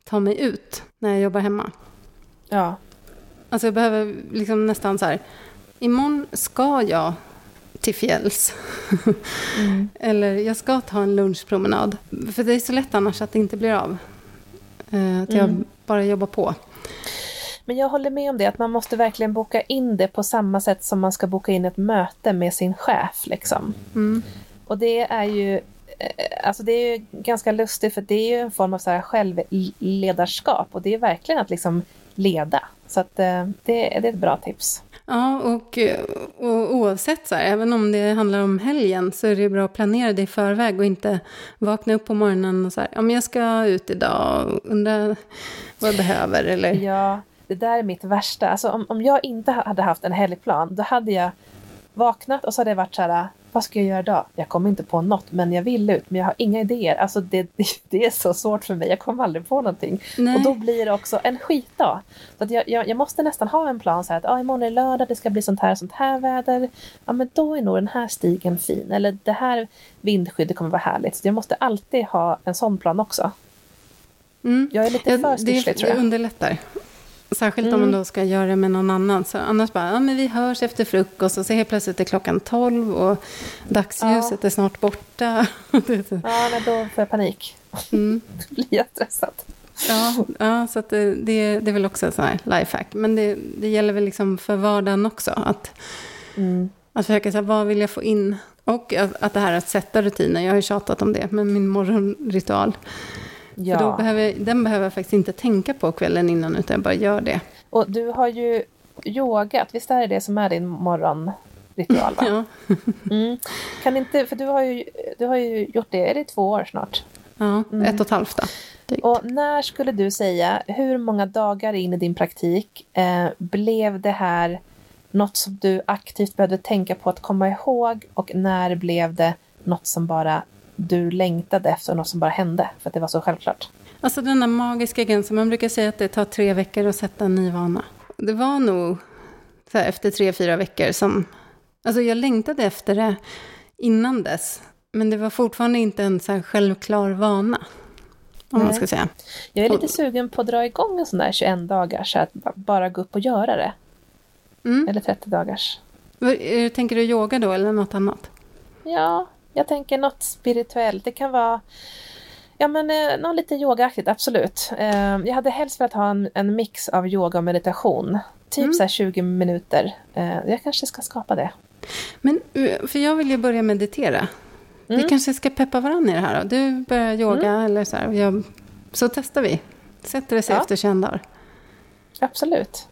ta mig ut när jag jobbar hemma. Ja. Alltså jag behöver liksom nästan så här, imorgon ska jag till fjälls. Mm. [laughs] Eller jag ska ta en lunchpromenad. För det är så lätt annars att det inte blir av. Eh, att jag mm. bara jobbar på. Men jag håller med om det, att man måste verkligen boka in det på samma sätt som man ska boka in ett möte med sin chef. Liksom. Mm. Och det är ju eh, Alltså det är ju ganska lustigt för det är ju en form av så här självledarskap och det är verkligen att liksom leda. Så att eh, det, det är ett bra tips. Ja, och, och oavsett så här, även om det handlar om helgen så är det bra att planera det i förväg och inte vakna upp på morgonen och så här, ja men jag ska ut idag och undra vad jag behöver eller... Ja, det där är mitt värsta. Alltså om, om jag inte hade haft en helgplan, då hade jag vaknat och så hade jag varit så här, vad ska jag göra idag? Jag kommer inte på något, men jag vill ut, men jag har inga idéer. Alltså det, [laughs] det är så svårt för mig, jag kommer aldrig på någonting. Nej. Och då blir det också en skitdag. Så att jag, jag, jag, måste nästan ha en plan så här att ah, imorgon är lördag, det ska bli sånt här sånt här väder. Ja, men då är nog den här stigen fin, eller det här vindskyddet kommer vara härligt. Så jag måste alltid ha en sån plan också. Mm. Jag är lite för styrslig tror jag. Det underlättar. Särskilt mm. om man mm. då ska göra det med någon annan. Så annars bara, ja men vi hörs efter frukost och så helt plötsligt är klockan tolv och dagsljuset ja. är snart borta. [laughs] ja, men då får jag panik. Mm. [laughs] då blir jag stressad. Ja, ja så det, det, det är väl också en sån här lifehack. Men det, det gäller väl liksom för vardagen också. Att, mm. att försöka säga, vad vill jag få in? Och att, att det här att sätta rutiner, jag har ju tjatat om det, med min morgonritual. Ja. För då behöver, den behöver jag faktiskt inte tänka på kvällen innan, utan jag bara gör det. Och du har ju yogat, visst är det det som är din morgonritual? Va? [laughs] Ja. Mm. Kan inte, för du har, ju, du har ju gjort det, är det två år snart? Ja, ett och ett halvt då. drygt. Och när skulle du säga, hur många dagar in i din praktik eh, blev det här något som du aktivt behövde tänka på att komma ihåg och när blev det något som bara du längtade efter, något som bara hände för att det var så självklart? Alltså den där magiska gränsen, man brukar säga att det tar tre veckor att sätta en ny vana. Det var nog här, efter tre, fyra veckor som... Alltså jag längtade efter det innan dess. Men det var fortfarande inte en så självklar vana. Om man ska säga. Jag är lite sugen på att dra igång en sån där 21 dagars, så att ba- bara gå upp och göra det. Mm. Eller 30 dagars. Eh, Tänker du yoga då eller något annat? Ja, jag tänker något spirituellt. Det kan vara Ja, men eh, något lite yogaaktigt, absolut. Eh, jag hade helst velat ha en, en mix av yoga och meditation. Typ Mm. så här 20 minuter. Eh, jag kanske ska skapa det. Men, eh, för jag vill ju börja meditera. Vi Mm. kanske ska peppa varandra i det här då. Du börjar yoga eller så här. Jag, så testar vi. Sätter det sig Ja. efter 21 dagar. Absolut.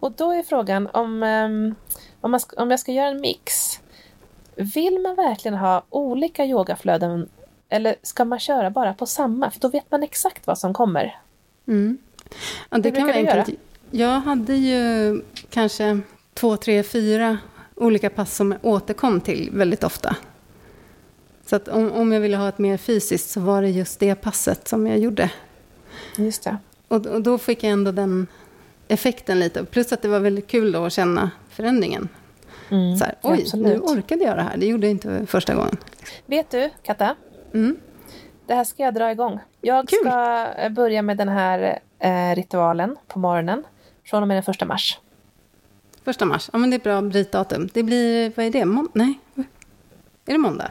Och då är frågan om, ehm, om, man om jag ska göra en mix. Vill man verkligen ha olika yogaflöden eller ska man köra bara på samma? För då vet man exakt vad som kommer. Mm. Ja, det Hur kan du enkelt. Jag hade ju kanske två, tre, fyra olika pass som jag återkom till väldigt ofta. Så att om, om jag ville ha ett mer fysiskt så var det just det passet som jag gjorde. Just det. Och, och då fick jag ändå den effekten lite. Plus att det var väldigt kul då att känna förändringen. Mm, Så här, Oj, absolut. nu orkade jag det här. Det gjorde jag inte första gången. Vet du, Katta? Mm. Det här ska jag dra igång. Jag Kul. ska eh, börja med den här eh, ritualen på morgonen. Från och med den första mars. Första mars. Ja, men det är bra brytdatum. Det blir, vad är det? Mån- Nej. Är det måndag?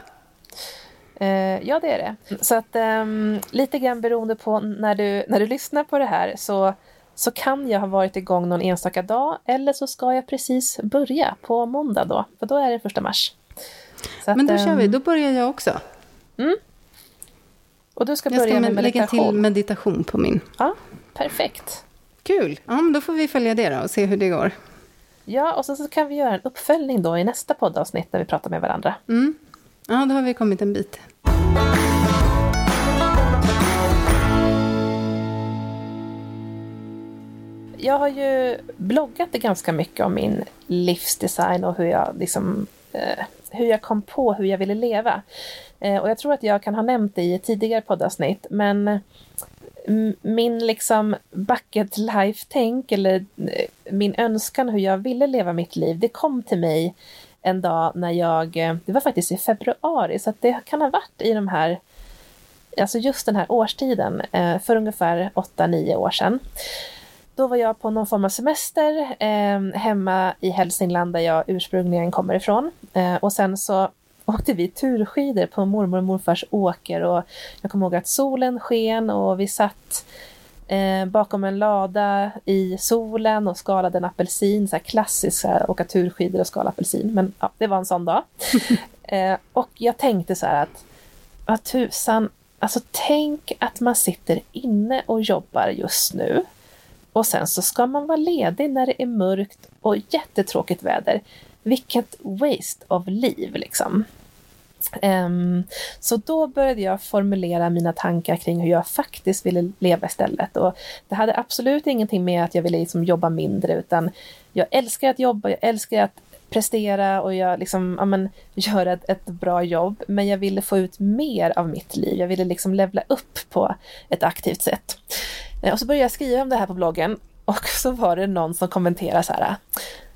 Eh, ja, det är det. Så att ehm, lite grann beroende på när du, när du lyssnar på det här så, så kan jag ha varit igång någon enstaka dag eller så ska jag precis börja på måndag då, för då är det första mars. Att, Men då kör vi. ehm, Då börjar jag också. Och du ska Jag börja ska med med lägga meditation. till meditation på min. Ja, perfekt. Kul! Ja, men då får vi följa det då och se hur det går. Ja, och så, så kan vi göra en uppföljning då i nästa poddavsnitt när vi pratar med varandra. Mm. Ja, då har vi kommit en bit. Jag har ju bloggat ganska mycket om min livsdesign och hur jag liksom eh, hur jag kom på hur jag ville leva. Eh, och jag tror att jag kan ha nämnt det i ett tidigare poddavsnitt, men mm, min liksom bucket life-tänk eller eh, min önskan hur jag ville leva mitt liv, det kom till mig en dag när jag, eh, det var faktiskt i februari, så att det kan ha varit i de här, alltså just den här årstiden, eh, för ungefär 8-9 år sedan. Då var jag på någon form av semester eh, hemma i Hälsingland där jag ursprungligen kommer ifrån. Eh, och sen så åkte vi turskidor på mormor och morfars åker och jag kommer ihåg att solen sken och vi satt eh, bakom en lada i solen och skalade en apelsin, så här klassiskt här, åka turskidor och skala apelsin. Men ja, det var en sån dag. [laughs] eh, och jag tänkte så här att, vad tusan, alltså tänk att man sitter inne och jobbar just nu. Och sen så ska man vara ledig när det är mörkt och jättetråkigt väder. Vilket waste of liv liksom. Um, så då började jag formulera mina tankar kring hur jag faktiskt ville leva istället. Och det hade absolut ingenting med att jag ville liksom jobba mindre utan jag älskar att jobba, jag älskar att prestera och jag liksom, ja, men, göra ett, ett bra jobb. Men jag ville få ut mer av mitt liv. Jag ville liksom levla upp på ett aktivt sätt. Eh, och så började jag skriva om det här på bloggen och så var det någon som kommenterade så här.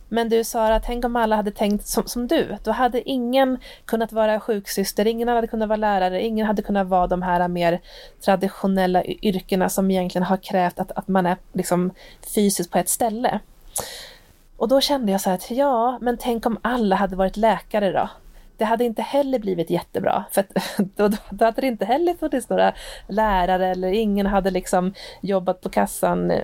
Men du Sara, tänk om alla hade tänkt som, som du. Då hade ingen kunnat vara sjuksyster, ingen hade kunnat vara lärare, ingen hade kunnat vara de här mer traditionella yrkena som egentligen har krävt att, att man är liksom fysiskt på ett ställe. Och då kände jag så här att ja, men tänk om alla hade varit läkare då? Det hade inte heller blivit jättebra, för att [laughs] då, då, hade det inte heller funnits några lärare eller ingen hade liksom jobbat på kassan eh,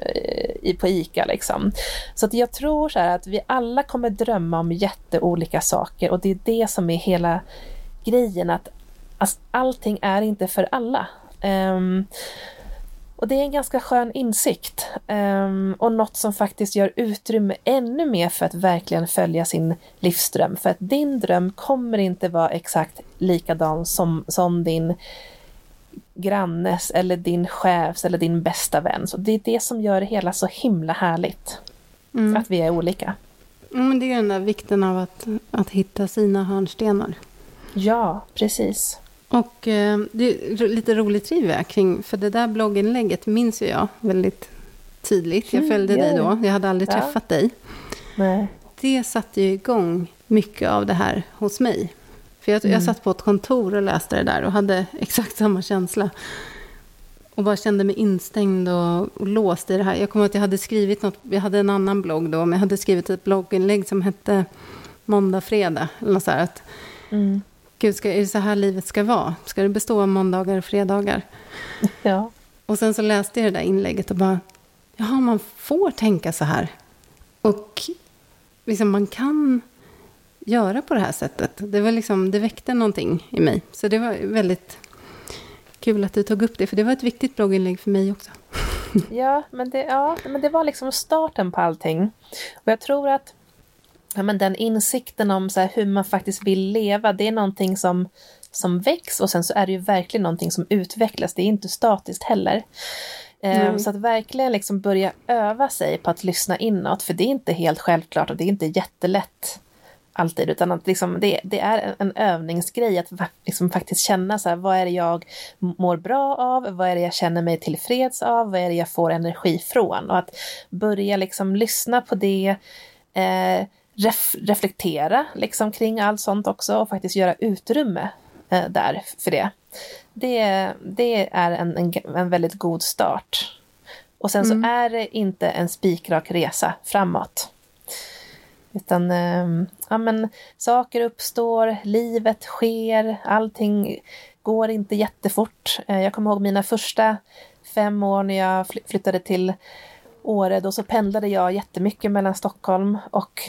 i, på ICA. Liksom. Så att jag tror så här att vi alla kommer drömma om jätteolika saker och det är det som är hela grejen, att alltså, allting är inte för alla. Um, och det är en ganska skön insikt ehm, och något som faktiskt gör utrymme ännu mer för att verkligen följa sin livsdröm. För att din dröm kommer inte vara exakt likadan som, som din grannes eller din chefs eller din bästa vän. Så det är det som gör det hela så himla härligt. Mm. Att vi är olika. Mm, det är den där vikten av att, att hitta sina hörnstenar. Ja, precis. Och eh, det är lite roligt trivia kring, för det där blogginlägget minns ju jag väldigt tydligt. Jag Mm, följde dig ja. då, jag hade aldrig Ja. träffat dig. Nej. Det satte ju igång mycket av det här hos mig. För jag, Mm. jag satt på ett kontor och läste det där och hade [laughs] exakt samma känsla. Och bara kände mig instängd och, och låst i det här. Jag kommer ihåg att jag hade skrivit något, jag hade en annan blogg då, men jag hade skrivit ett blogginlägg som hette Måndag, fredag. Eller något så här, att, Mm. Gud, ska, är det så här livet ska vara? Ska det bestå av måndagar och fredagar? [laughs] Ja. Och sen så läste jag det där inlägget och bara, jaha, man får tänka så här. Och liksom man kan göra på det här sättet. Det, var liksom, det väckte någonting i mig. Så det var väldigt kul att du tog upp det, för det var ett viktigt blogginlägg för mig också. [laughs] Ja, men det, ja, men det var liksom starten på allting. Och jag tror att ja, men den insikten om så här, hur man faktiskt vill leva, det är någonting som, som väcks och sen så är det ju verkligen någonting som utvecklas. Det är inte statiskt heller. Nej. Så att verkligen liksom börja öva sig på att lyssna inåt, för det är inte helt självklart och det är inte jättelätt alltid, utan att liksom det, det är en, övningsgrej att liksom faktiskt känna så här, vad är det jag mår bra av, vad är det jag känner mig tillfreds av, vad är det jag får energi från och att börja liksom lyssna på det, eh, ref, reflektera liksom kring allt sånt också och faktiskt göra utrymme eh, där för det. Det, det är en, en, en väldigt god start. Och sen så är det inte en spikrak resa framåt. Utan eh, ja, men, saker uppstår, livet sker, allting går inte jättefort. Eh, jag kommer ihåg mina första fem år när jag fly- flyttade till Åre. Då så pendlade jag jättemycket mellan Stockholm och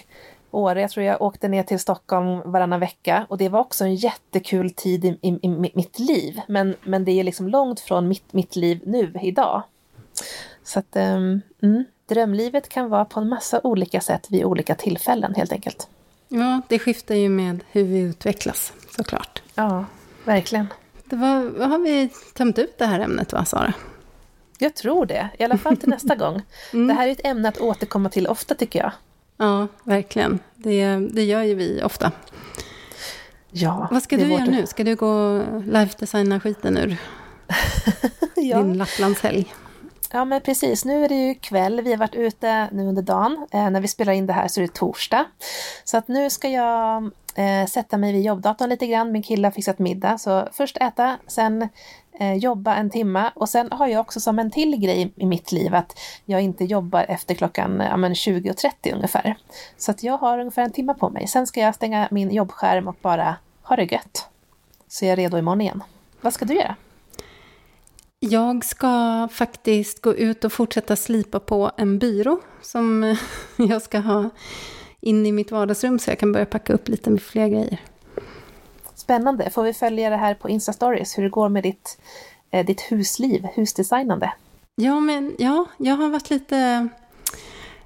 Åre. Jag tror jag åkte ner till Stockholm varannan vecka och det var också en jättekul tid i, i, i mitt liv. Men, men det är liksom långt från mitt, mitt liv nu, idag. Så att mm, drömlivet kan vara på en massa olika sätt vid olika tillfällen helt enkelt. Ja, det skiftar ju med hur vi utvecklas, såklart. Ja, verkligen. Det var, har vi tömt ut det här ämnet, va, Sara? Jag tror det, i alla fall till nästa gång. [laughs] Mm. Det här är ett ämne att återkomma till ofta tycker jag. Ja, verkligen. Det, det gör ju vi ofta. Ja, Vad ska du göra nu? Ska du gå life designa skiten ur [laughs] ja. din Lapplandshelg? ja, men precis. Nu är det ju kväll. Vi har varit ute nu under dagen. Eh, när vi spelar in det här så är det torsdag. Så att nu ska jag eh, sätta mig vid jobbdatorn lite grann. Min kille har fixat middag. Så först äta, sen Eh, jobba en timma. Och sen har jag också som en till grej i mitt liv att jag inte jobbar efter klockan ja, men 20.30 ungefär. Så att jag har ungefär en timme på mig. Sen ska jag stänga min jobbskärm och bara ha det gött. Så jag är redo imorgon igen. Vad ska du göra? Jag ska faktiskt gå ut och fortsätta slipa på en byrå som [laughs] jag ska ha in i mitt vardagsrum så jag kan börja packa upp lite med fler grejer. Spännande. Får vi följa det här på Insta-stories, hur det går med ditt, eh, ditt husliv, husdesignande? Ja, men ja, jag har varit lite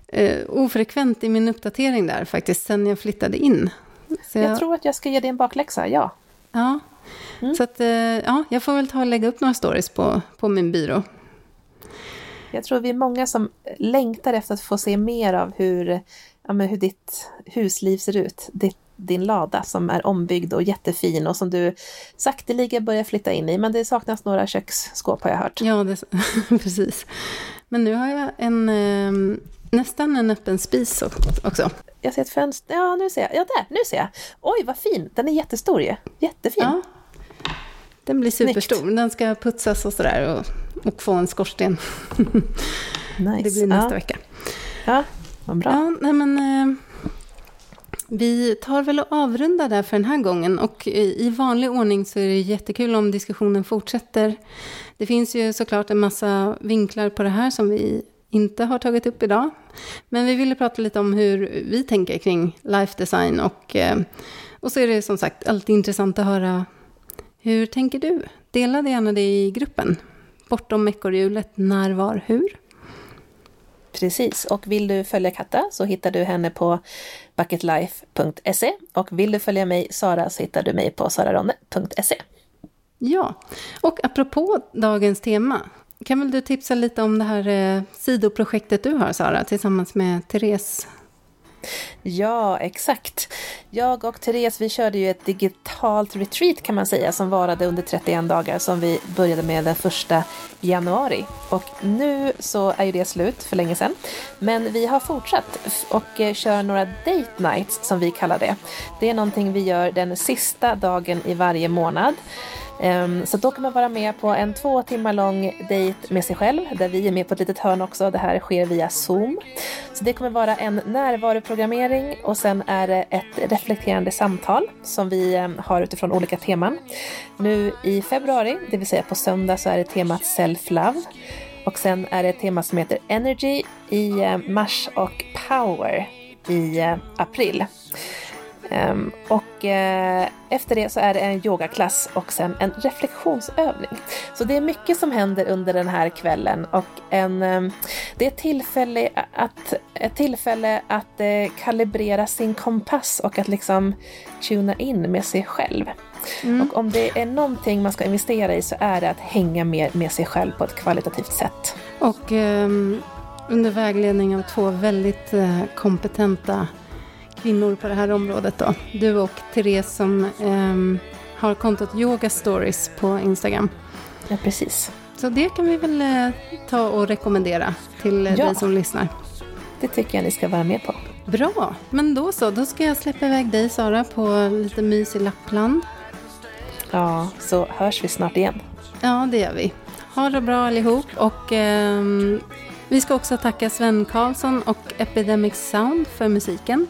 eh, ofrekvent i min uppdatering där faktiskt, sen jag flyttade in. Så Jag tror att jag ska ge dig en bakläxa, ja. Ja, så att, eh, ja, jag får väl ta och lägga upp några stories på, på min byrå. Jag tror vi är många som längtar efter att få se mer av hur, ja, hur ditt husliv ser ut. Ditt, din lada som är ombyggd och jättefin och som du sakteliga börjar flytta in i. Men det saknas några köksskåp har jag hört. Ja, det, [laughs] precis. Men nu har jag en, eh, nästan en öppen spis också. Jag ser ett fönster. Ja, nu ser jag. Ja, där. Nu ser jag. Oj, vad fin. Den är jättestor ju. Jättefin. Ja, den blir Snyggt. superstor. Den ska putsas och sådär och, och få en skorsten. [laughs] nice. Det blir nästa ja. vecka. Ja, vad bra. Ja, nej men... Vi tar väl och avrundar där för den här gången. Och i, vanlig ordning så är det jättekul om diskussionen fortsätter. Det finns ju såklart en massa vinklar på det här som vi inte har tagit upp idag. Men vi ville prata lite om hur vi tänker kring life design. Och, eh, och så är det som sagt alltid intressant att höra hur tänker du? Dela det gärna det i gruppen. Bortom ekorrhjulet, när, var, hur? Precis, och vill du följa Katta så hittar du henne på bucketlife.se och vill du följa mig, Sara, så hittar du mig på sararonne.se. Ja, och apropå dagens tema. Kan väl du tipsa lite om det här eh, sidoprojektet du har, Sara, tillsammans med Therese Ja, exakt. Jag och Therese, vi körde ju ett digitalt retreat kan man säga, som varade under 31 dagar, som vi började med den första januari. Och nu så är ju det slut för länge sedan. Men vi har fortsatt och eh, kör några date nights, som vi kallar det. Det är någonting vi gör den sista dagen i varje månad. Ehm, så då kan man vara med på en två timmar lång dejt med sig själv, där vi är med på ett litet hörn också. Det här sker via Zoom. Så det kommer vara en närvaroprogrammering och sen är det ett reflekterande samtal som vi ehm, har utifrån olika teman. Nu i februari, det vill säga på söndag, så är det temat Self-Love. Och sen är det ett tema som heter Energy i eh, mars och Power i eh, april. Um, och uh, efter det så är det en yogaklass och sen en reflektionsövning. Så det är mycket som händer under den här kvällen och en, um, det är ett tillfälle att, ett tillfälle att uh, kalibrera sin kompass och att liksom tuna in med sig själv. Mm. Och om det är någonting man ska investera i så är det att hänga mer med sig själv på ett kvalitativt sätt. Och um, under vägledning av två väldigt uh, kompetenta kvinnor på det här området då. Du och Therese som eh, har kontot Yoga Stories på Instagram. Ja, precis. Så det kan vi väl eh, ta och rekommendera till eh, ja. dig som lyssnar. Det tycker jag ni ska vara med på. Bra, men då så. Då ska jag släppa iväg dig Sara på lite mys i Lappland. Ja, så hörs vi snart igen. Ja, det gör vi. Ha det bra allihop och eh, vi ska också tacka Sven Karlsson och Epidemic Sound för musiken.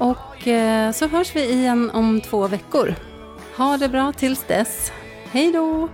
Och eh, så hörs vi igen om två veckor. Ha det bra tills dess. Hej då!